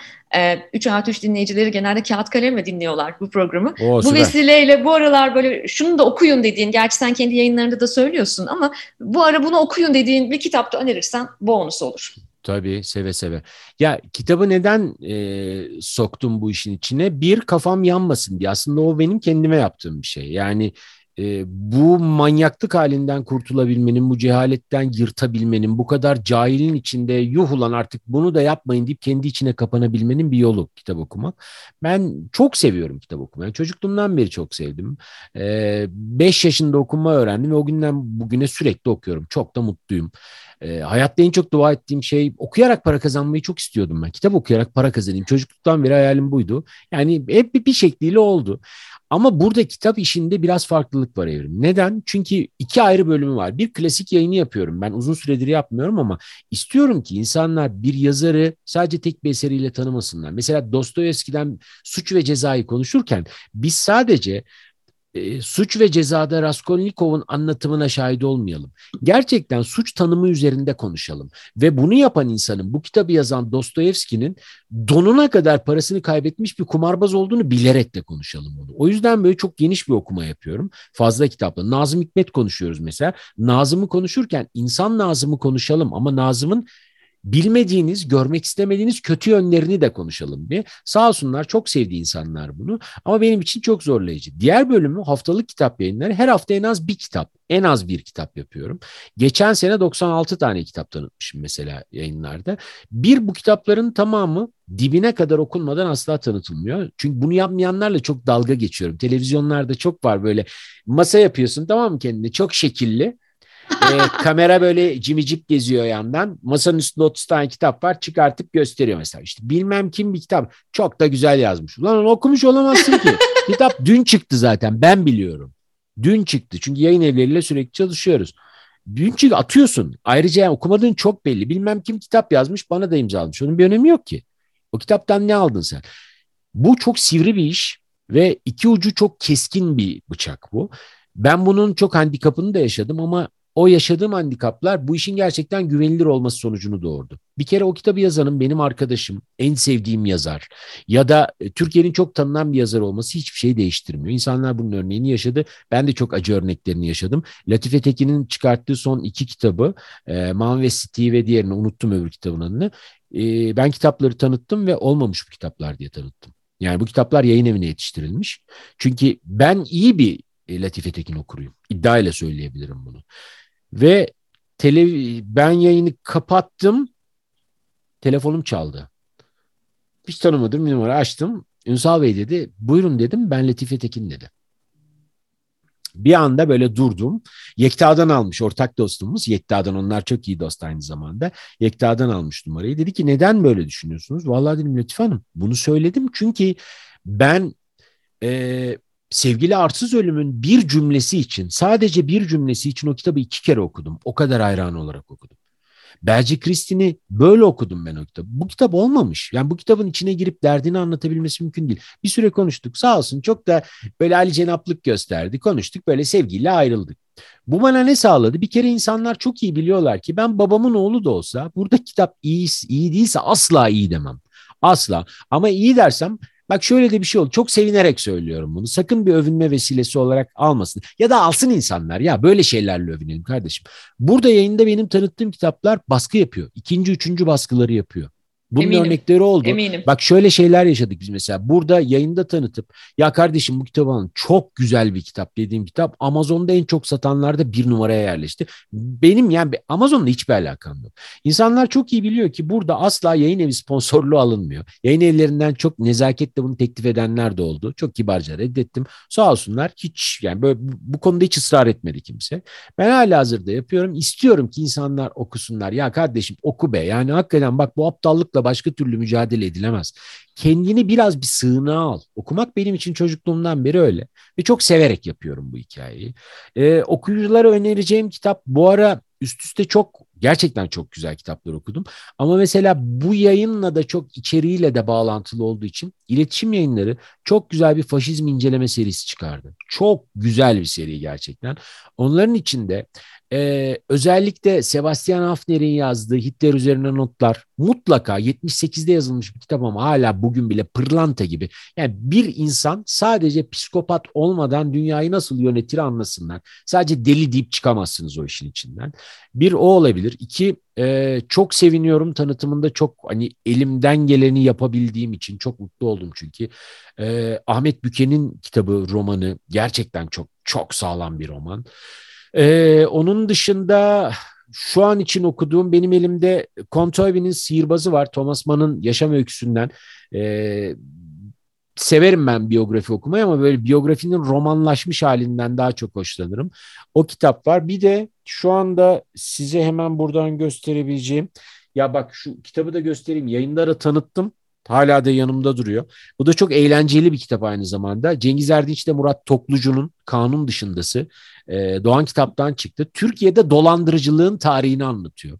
3 artı 3 dinleyicileri genelde kağıt kalemle dinliyorlar bu programı. Oo, bu vesileyle bu aralar böyle şunu da okuyun dediğin, gerçi sen kendi yayınlarında da söylüyorsun ama bu ara bunu okuyun dediğin bir kitapta önerirsen bonus olur. Tabii seve seve. Ya kitabı neden e, soktum bu işin içine? Bir kafam yanmasın diye. Aslında o benim kendime yaptığım bir şey. Yani e, bu manyaklık halinden kurtulabilmenin, bu cehaletten yırtabilmenin, bu kadar cahilin içinde yuh ulan artık bunu da yapmayın deyip kendi içine kapanabilmenin bir yolu kitap okumak. Ben çok seviyorum kitap okumayı. Çocukluğumdan beri çok sevdim. 5 e, yaşında okuma öğrendim ve o günden bugüne sürekli okuyorum. Çok da mutluyum. E, hayatta en çok dua ettiğim şey okuyarak para kazanmayı çok istiyordum ben. Kitap okuyarak para kazanayım. Çocukluktan beri hayalim buydu. Yani hep bir, bir şekliyle oldu. Ama burada kitap işinde biraz farklılık var evrim. Neden? Çünkü iki ayrı bölümü var. Bir klasik yayını yapıyorum. Ben uzun süredir yapmıyorum ama istiyorum ki insanlar bir yazarı sadece tek bir eseriyle tanımasınlar. Mesela Dostoyevski'den suç ve cezayı konuşurken biz sadece e, suç ve cezada Raskolnikov'un anlatımına şahit olmayalım. Gerçekten suç tanımı üzerinde konuşalım. Ve bunu yapan insanın, bu kitabı yazan Dostoyevski'nin donuna kadar parasını kaybetmiş bir kumarbaz olduğunu bilerek de konuşalım bunu. O yüzden böyle çok geniş bir okuma yapıyorum. Fazla kitapla. Nazım Hikmet konuşuyoruz mesela. Nazım'ı konuşurken insan Nazım'ı konuşalım ama Nazım'ın bilmediğiniz, görmek istemediğiniz kötü yönlerini de konuşalım bir. Sağ olsunlar çok sevdiği insanlar bunu ama benim için çok zorlayıcı. Diğer bölümü haftalık kitap yayınları. Her hafta en az bir kitap, en az bir kitap yapıyorum. Geçen sene 96 tane kitap tanıtmışım mesela yayınlarda. Bir bu kitapların tamamı dibine kadar okunmadan asla tanıtılmıyor. Çünkü bunu yapmayanlarla çok dalga geçiyorum. Televizyonlarda çok var böyle masa yapıyorsun tamam mı kendine çok şekilli e, kamera böyle cimicik geziyor yandan. Masanın üstünde 30 tane kitap var. Çıkartıp gösteriyor mesela. İşte bilmem kim bir kitap. Çok da güzel yazmış. Ulan onu okumuş olamazsın ki. kitap dün çıktı zaten. Ben biliyorum. Dün çıktı. Çünkü yayın evleriyle sürekli çalışıyoruz. Dün çıktı atıyorsun. Ayrıca yani okumadığın çok belli. Bilmem kim kitap yazmış bana da imzalamış. Onun bir önemi yok ki. O kitaptan ne aldın sen? Bu çok sivri bir iş ve iki ucu çok keskin bir bıçak bu. Ben bunun çok handikapını da yaşadım ama o yaşadığım handikaplar bu işin gerçekten güvenilir olması sonucunu doğurdu. Bir kere o kitabı yazanın benim arkadaşım, en sevdiğim yazar ya da e, Türkiye'nin çok tanınan bir yazar olması hiçbir şey değiştirmiyor. İnsanlar bunun örneğini yaşadı. Ben de çok acı örneklerini yaşadım. Latife Tekin'in çıkarttığı son iki kitabı, e, Man ve City ve diğerini unuttum öbür kitabın adını. E, ben kitapları tanıttım ve olmamış bu kitaplar diye tanıttım. Yani bu kitaplar yayın evine yetiştirilmiş. Çünkü ben iyi bir e, Latife Tekin okuruyum. İddia ile söyleyebilirim bunu. Ve tele, ben yayını kapattım. Telefonum çaldı. Hiç tanımadım bir numara açtım. Ünsal Bey dedi. Buyurun dedim. Ben Latife Tekin dedi. Bir anda böyle durdum. Yekta'dan almış ortak dostumuz. Yekta'dan onlar çok iyi dost aynı zamanda. Yekta'dan almış numarayı. Dedi ki neden böyle düşünüyorsunuz? Vallahi dedim Latife Hanım bunu söyledim çünkü ben e, sevgili Arsız Ölüm'ün bir cümlesi için, sadece bir cümlesi için o kitabı iki kere okudum. O kadar hayran olarak okudum. Belci Kristin'i böyle okudum ben o kitabı. Bu kitap olmamış. Yani bu kitabın içine girip derdini anlatabilmesi mümkün değil. Bir süre konuştuk. Sağ olsun çok da böyle Ali Cenaplık gösterdi. Konuştuk böyle sevgiyle ayrıldık. Bu bana ne sağladı? Bir kere insanlar çok iyi biliyorlar ki ben babamın oğlu da olsa burada kitap iyi, iyi değilse asla iyi demem. Asla. Ama iyi dersem Bak şöyle de bir şey oldu. Çok sevinerek söylüyorum bunu. Sakın bir övünme vesilesi olarak almasın. Ya da alsın insanlar. Ya böyle şeylerle övünelim kardeşim. Burada yayında benim tanıttığım kitaplar baskı yapıyor. İkinci, üçüncü baskıları yapıyor. Bunun eminim, örnekleri oldu. Eminim. Bak şöyle şeyler yaşadık biz mesela. Burada yayında tanıtıp ya kardeşim bu kitabı alın çok güzel bir kitap dediğim kitap Amazon'da en çok satanlarda bir numaraya yerleşti. Benim yani Amazon'la hiçbir alakam yok. İnsanlar çok iyi biliyor ki burada asla yayın evi sponsorluğu alınmıyor. Yayın evlerinden çok nezaketle bunu teklif edenler de oldu. Çok kibarca reddettim. Sağ olsunlar hiç yani böyle bu konuda hiç ısrar etmedi kimse. Ben hala hazırda yapıyorum. İstiyorum ki insanlar okusunlar. Ya kardeşim oku be. Yani hakikaten bak bu aptallıkla başka türlü mücadele edilemez. Kendini biraz bir sığınağa al. Okumak benim için çocukluğumdan beri öyle. Ve çok severek yapıyorum bu hikayeyi. Ee, okuyuculara önereceğim kitap bu ara üst üste çok gerçekten çok güzel kitaplar okudum. Ama mesela bu yayınla da çok içeriğiyle de bağlantılı olduğu için iletişim yayınları çok güzel bir faşizm inceleme serisi çıkardı. Çok güzel bir seri gerçekten. Onların içinde ee, özellikle Sebastian Hafner'in yazdığı Hitler üzerine notlar mutlaka 78'de yazılmış bir kitap ama hala bugün bile pırlanta gibi. Yani bir insan sadece psikopat olmadan dünyayı nasıl yönetir anlasınlar. Sadece deli deyip çıkamazsınız o işin içinden. Bir o olabilir. İki e, çok seviniyorum tanıtımında çok hani elimden geleni yapabildiğim için çok mutlu oldum çünkü. E, Ahmet Büke'nin kitabı romanı gerçekten çok çok sağlam bir roman. Ee, onun dışında şu an için okuduğum benim elimde Kontoyvi'nin Sihirbazı var. Thomas Mann'ın yaşam öyküsünden. Ee, severim ben biyografi okumayı ama böyle biyografinin romanlaşmış halinden daha çok hoşlanırım. O kitap var. Bir de şu anda size hemen buradan gösterebileceğim ya bak şu kitabı da göstereyim. Yayınlara tanıttım. Hala da yanımda duruyor. Bu da çok eğlenceli bir kitap aynı zamanda. Cengiz Erdinç ile Murat Toklucu'nun Kanun Dışındası e, Doğan kitaptan çıktı. Türkiye'de dolandırıcılığın tarihini anlatıyor.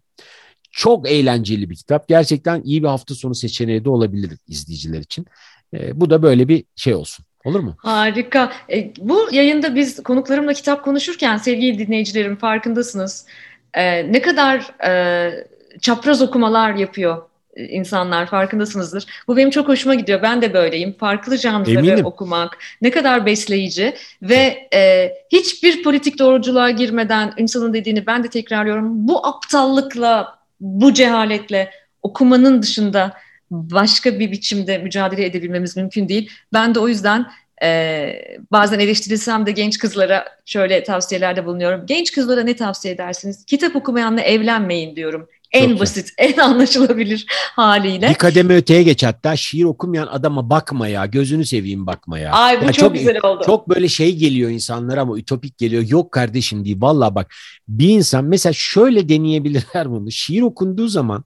Çok eğlenceli bir kitap. Gerçekten iyi bir hafta sonu seçeneği de olabilir izleyiciler için. E, bu da böyle bir şey olsun. Olur mu? Harika. E, bu yayında biz konuklarımla kitap konuşurken sevgili dinleyicilerim farkındasınız. E, ne kadar e, çapraz okumalar yapıyor insanlar farkındasınızdır. Bu benim çok hoşuma gidiyor. Ben de böyleyim. Farklı janrları okumak ne kadar besleyici ve e, hiçbir politik doğruculuğa girmeden Ünsal'ın dediğini ben de tekrarlıyorum. Bu aptallıkla, bu cehaletle okumanın dışında başka bir biçimde mücadele edebilmemiz mümkün değil. Ben de o yüzden e, bazen eleştirilsem de genç kızlara şöyle tavsiyelerde bulunuyorum. Genç kızlara ne tavsiye edersiniz? Kitap okumayanla evlenmeyin diyorum. En Çok basit, en anlaşılabilir haliyle. Bir kademe öteye geç hatta şiir okumayan adama bakma ya. Gözünü seveyim bakma ya. Ay bu ya çok, çok güzel oldu. Çok böyle şey geliyor insanlara ama ütopik geliyor. Yok kardeşim değil. Valla bak bir insan mesela şöyle deneyebilirler bunu. Şiir okunduğu zaman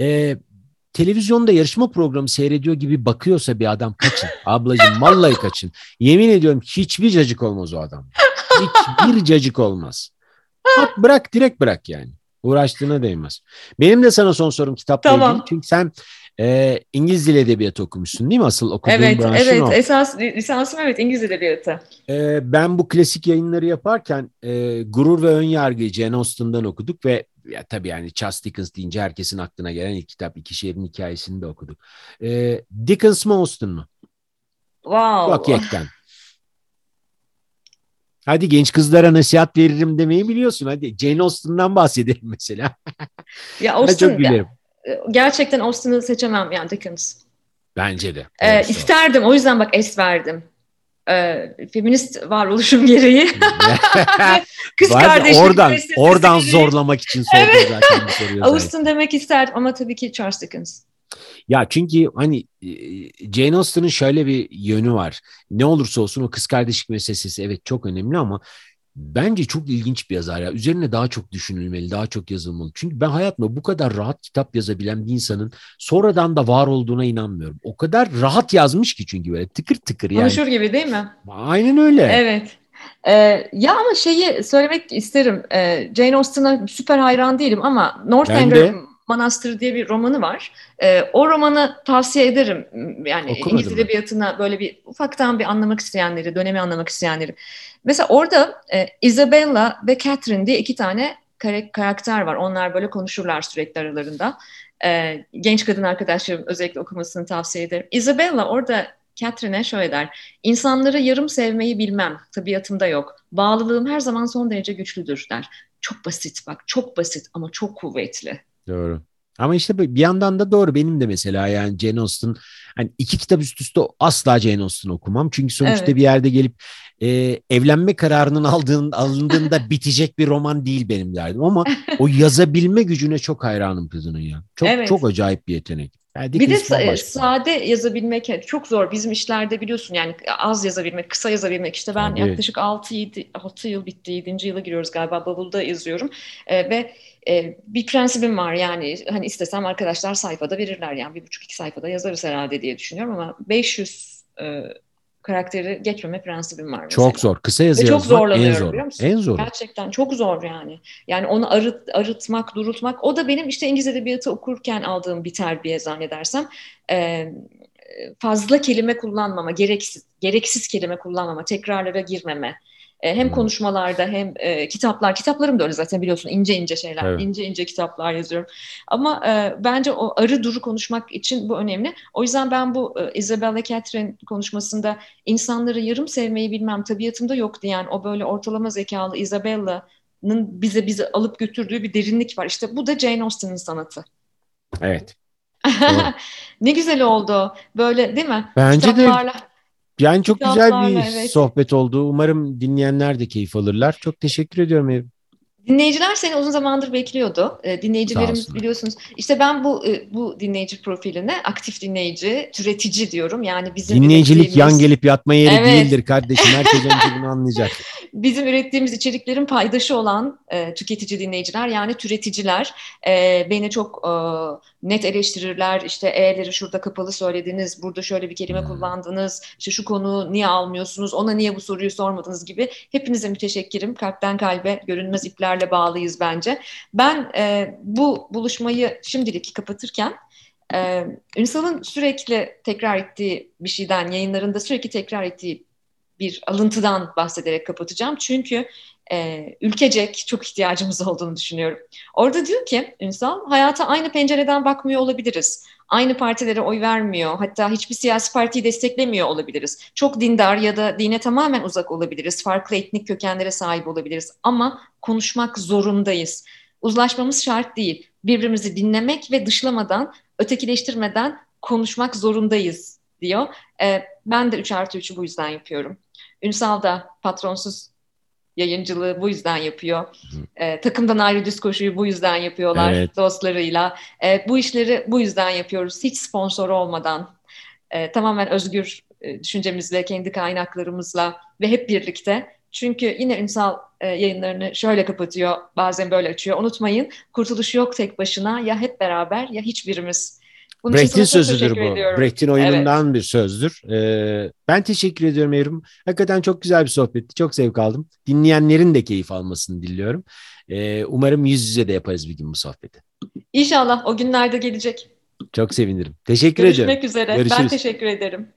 e, televizyonda yarışma programı seyrediyor gibi bakıyorsa bir adam kaçın. Ablacığım vallahi kaçın. Yemin ediyorum hiçbir cacık olmaz o adam. Hiçbir cacık olmaz. Bak bırak direkt bırak yani. Uğraştığına değmez. Benim de sana son sorum kitapla tamam. ilgili. Çünkü sen e, İngiliz Dil Edebiyatı okumuşsun değil mi? Asıl okuduğun evet, branşın evet. o. Evet, esas lisansım evet İngiliz Edebiyatı. E, ben bu klasik yayınları yaparken e, Gurur ve Önyargı Jane Austen'dan okuduk ve ya tabii yani Charles Dickens deyince herkesin aklına gelen ilk kitap İki Şehrin Hikayesini de okuduk. E, Dickens mı Austen mı? Wow. Bak yekten. Hadi genç kızlara nasihat veririm demeyi biliyorsun. Hadi Jane Austen'dan bahsedelim mesela. ya Austen, çok gülerim. Gerçekten Austen'ı seçemem yani Dickens. Bence de. Ee, isterdim. O yüzden bak es verdim. Ee, feminist varoluşum gereği. Kız kardeşim. Oradan, oradan zorlamak için sordum evet. zaten bu soruyu. Austen demek isterdim ama tabii ki Charles Dickens. Ya çünkü hani e, Jane Austen'ın şöyle bir yönü var. Ne olursa olsun o kız kardeşlik meselesi evet çok önemli ama bence çok ilginç bir yazar ya. Üzerine daha çok düşünülmeli, daha çok yazılmalı. Çünkü ben hayatımda bu kadar rahat kitap yazabilen bir insanın sonradan da var olduğuna inanmıyorum. O kadar rahat yazmış ki çünkü böyle tıkır tıkır yani. Konuşur gibi değil mi? Aynen öyle. Evet. Ee, ya ama şeyi söylemek isterim. Ee, Jane Austen'a süper hayran değilim ama Northanger Manastır diye bir romanı var. E, o romanı tavsiye ederim. Yani Okumadım İngiliz Edebiyatı'na böyle bir ufaktan bir anlamak isteyenleri, dönemi anlamak isteyenleri. Mesela orada e, Isabella ve Catherine diye iki tane karakter var. Onlar böyle konuşurlar sürekli aralarında. E, genç kadın arkadaşlarım özellikle okumasını tavsiye ederim. Isabella orada Catherine'e şöyle der. İnsanları yarım sevmeyi bilmem, tabiatımda yok. Bağlılığım her zaman son derece güçlüdür der. Çok basit bak, çok basit ama çok kuvvetli. Doğru. Ama işte bir yandan da doğru benim de mesela yani Jane Austen hani iki kitap üst üste asla Jane Austen okumam. Çünkü sonuçta evet. bir yerde gelip e, evlenme kararının aldığın, alındığında bitecek bir roman değil benim derdim. Ama o yazabilme gücüne çok hayranım kızının ya. Çok evet. çok acayip bir yetenek. Yani bir de sa- sade yazabilmek çok zor. Bizim işlerde biliyorsun yani az yazabilmek, kısa yazabilmek. İşte ben Tabii. yaklaşık 6 7 6 yıl bitti. 7. yıla giriyoruz galiba. Bavulda yazıyorum. E, ve e, bir prensibim var yani hani istesem arkadaşlar sayfada verirler yani bir buçuk iki sayfada yazarız herhalde diye düşünüyorum ama 500 e, karakteri geçmeme prensibim var. Mesela. Çok zor. Kısa yazı çok zorlanıyorum en zor. biliyor musun? En zor. Gerçekten çok zor yani. Yani onu arıt, arıtmak, durultmak. O da benim işte İngiliz Edebiyatı okurken aldığım bir terbiye zannedersem. Ee, fazla kelime kullanmama, gereksiz, gereksiz kelime kullanmama, tekrarlara girmeme. E, hem konuşmalarda hem e, kitaplar, kitaplarım da öyle zaten biliyorsun ince ince şeyler, evet. ince ince kitaplar yazıyorum. Ama e, bence o arı duru konuşmak için bu önemli. O yüzden ben bu e, Isabella Catherine konuşmasında insanları yarım sevmeyi bilmem tabiatımda yok diyen o böyle ortalama zekalı Isabella'nın bize bizi alıp götürdüğü bir derinlik var. İşte bu da Jane Austen'ın sanatı. Evet. ne güzel oldu. Böyle değil mi? Bence Kitaplarla... de yani çok güzel bir evet. sohbet oldu. Umarım dinleyenler de keyif alırlar. Çok teşekkür ediyorum Evrim. Dinleyiciler seni uzun zamandır bekliyordu. E, dinleyicilerimiz biliyorsunuz. İşte ben bu e, bu dinleyici profiline aktif dinleyici, türetici diyorum. Yani bizim dinleyicilik yan gelip yatma yeri evet. değildir kardeşim. Herkes önce bunu anlayacak. bizim ürettiğimiz içeriklerin paydaşı olan e, tüketici dinleyiciler yani türeticiler e, beni çok e, net eleştirirler. İşte e'leri şurada kapalı söylediniz, burada şöyle bir kelime hmm. kullandınız, işte şu konu niye almıyorsunuz, ona niye bu soruyu sormadınız gibi. Hepinize müteşekkirim. Kalpten kalbe görünmez iplerle bağlıyız bence. Ben e, bu buluşmayı şimdilik kapatırken ee, Ünsal'ın sürekli tekrar ettiği bir şeyden, yayınlarında sürekli tekrar ettiği bir alıntıdan bahsederek kapatacağım. Çünkü e, ülkecek çok ihtiyacımız olduğunu düşünüyorum. Orada diyor ki Ünsal, hayata aynı pencereden bakmıyor olabiliriz. Aynı partilere oy vermiyor, hatta hiçbir siyasi partiyi desteklemiyor olabiliriz. Çok dindar ya da dine tamamen uzak olabiliriz. Farklı etnik kökenlere sahip olabiliriz. Ama konuşmak zorundayız. Uzlaşmamız şart değil. Birbirimizi dinlemek ve dışlamadan, ötekileştirmeden konuşmak zorundayız diyor. E, ben de 3 artı 3'ü bu yüzden yapıyorum. Ünsal da patronsuz yayıncılığı bu yüzden yapıyor. E, takımdan ayrı düz koşuyu bu yüzden yapıyorlar evet. dostlarıyla. E, bu işleri bu yüzden yapıyoruz. Hiç sponsor olmadan. E, tamamen özgür e, düşüncemizle, kendi kaynaklarımızla ve hep birlikte. Çünkü yine Ünsal e, yayınlarını şöyle kapatıyor, bazen böyle açıyor. Unutmayın, kurtuluş yok tek başına. Ya hep beraber ya hiçbirimiz. Bunun Brecht'in sözüdür bu. Ediyorum. Brecht'in oyunundan evet. bir sözdür. Ee, ben teşekkür ediyorum Evrim. Hakikaten çok güzel bir sohbetti. Çok zevk aldım. Dinleyenlerin de keyif almasını diliyorum. Ee, umarım yüz yüze de yaparız bir gün bu sohbeti. İnşallah o günlerde gelecek. Çok sevinirim. Teşekkür Görüşmek ediyorum. Görüşmek üzere. Görüşürüz. Ben teşekkür ederim.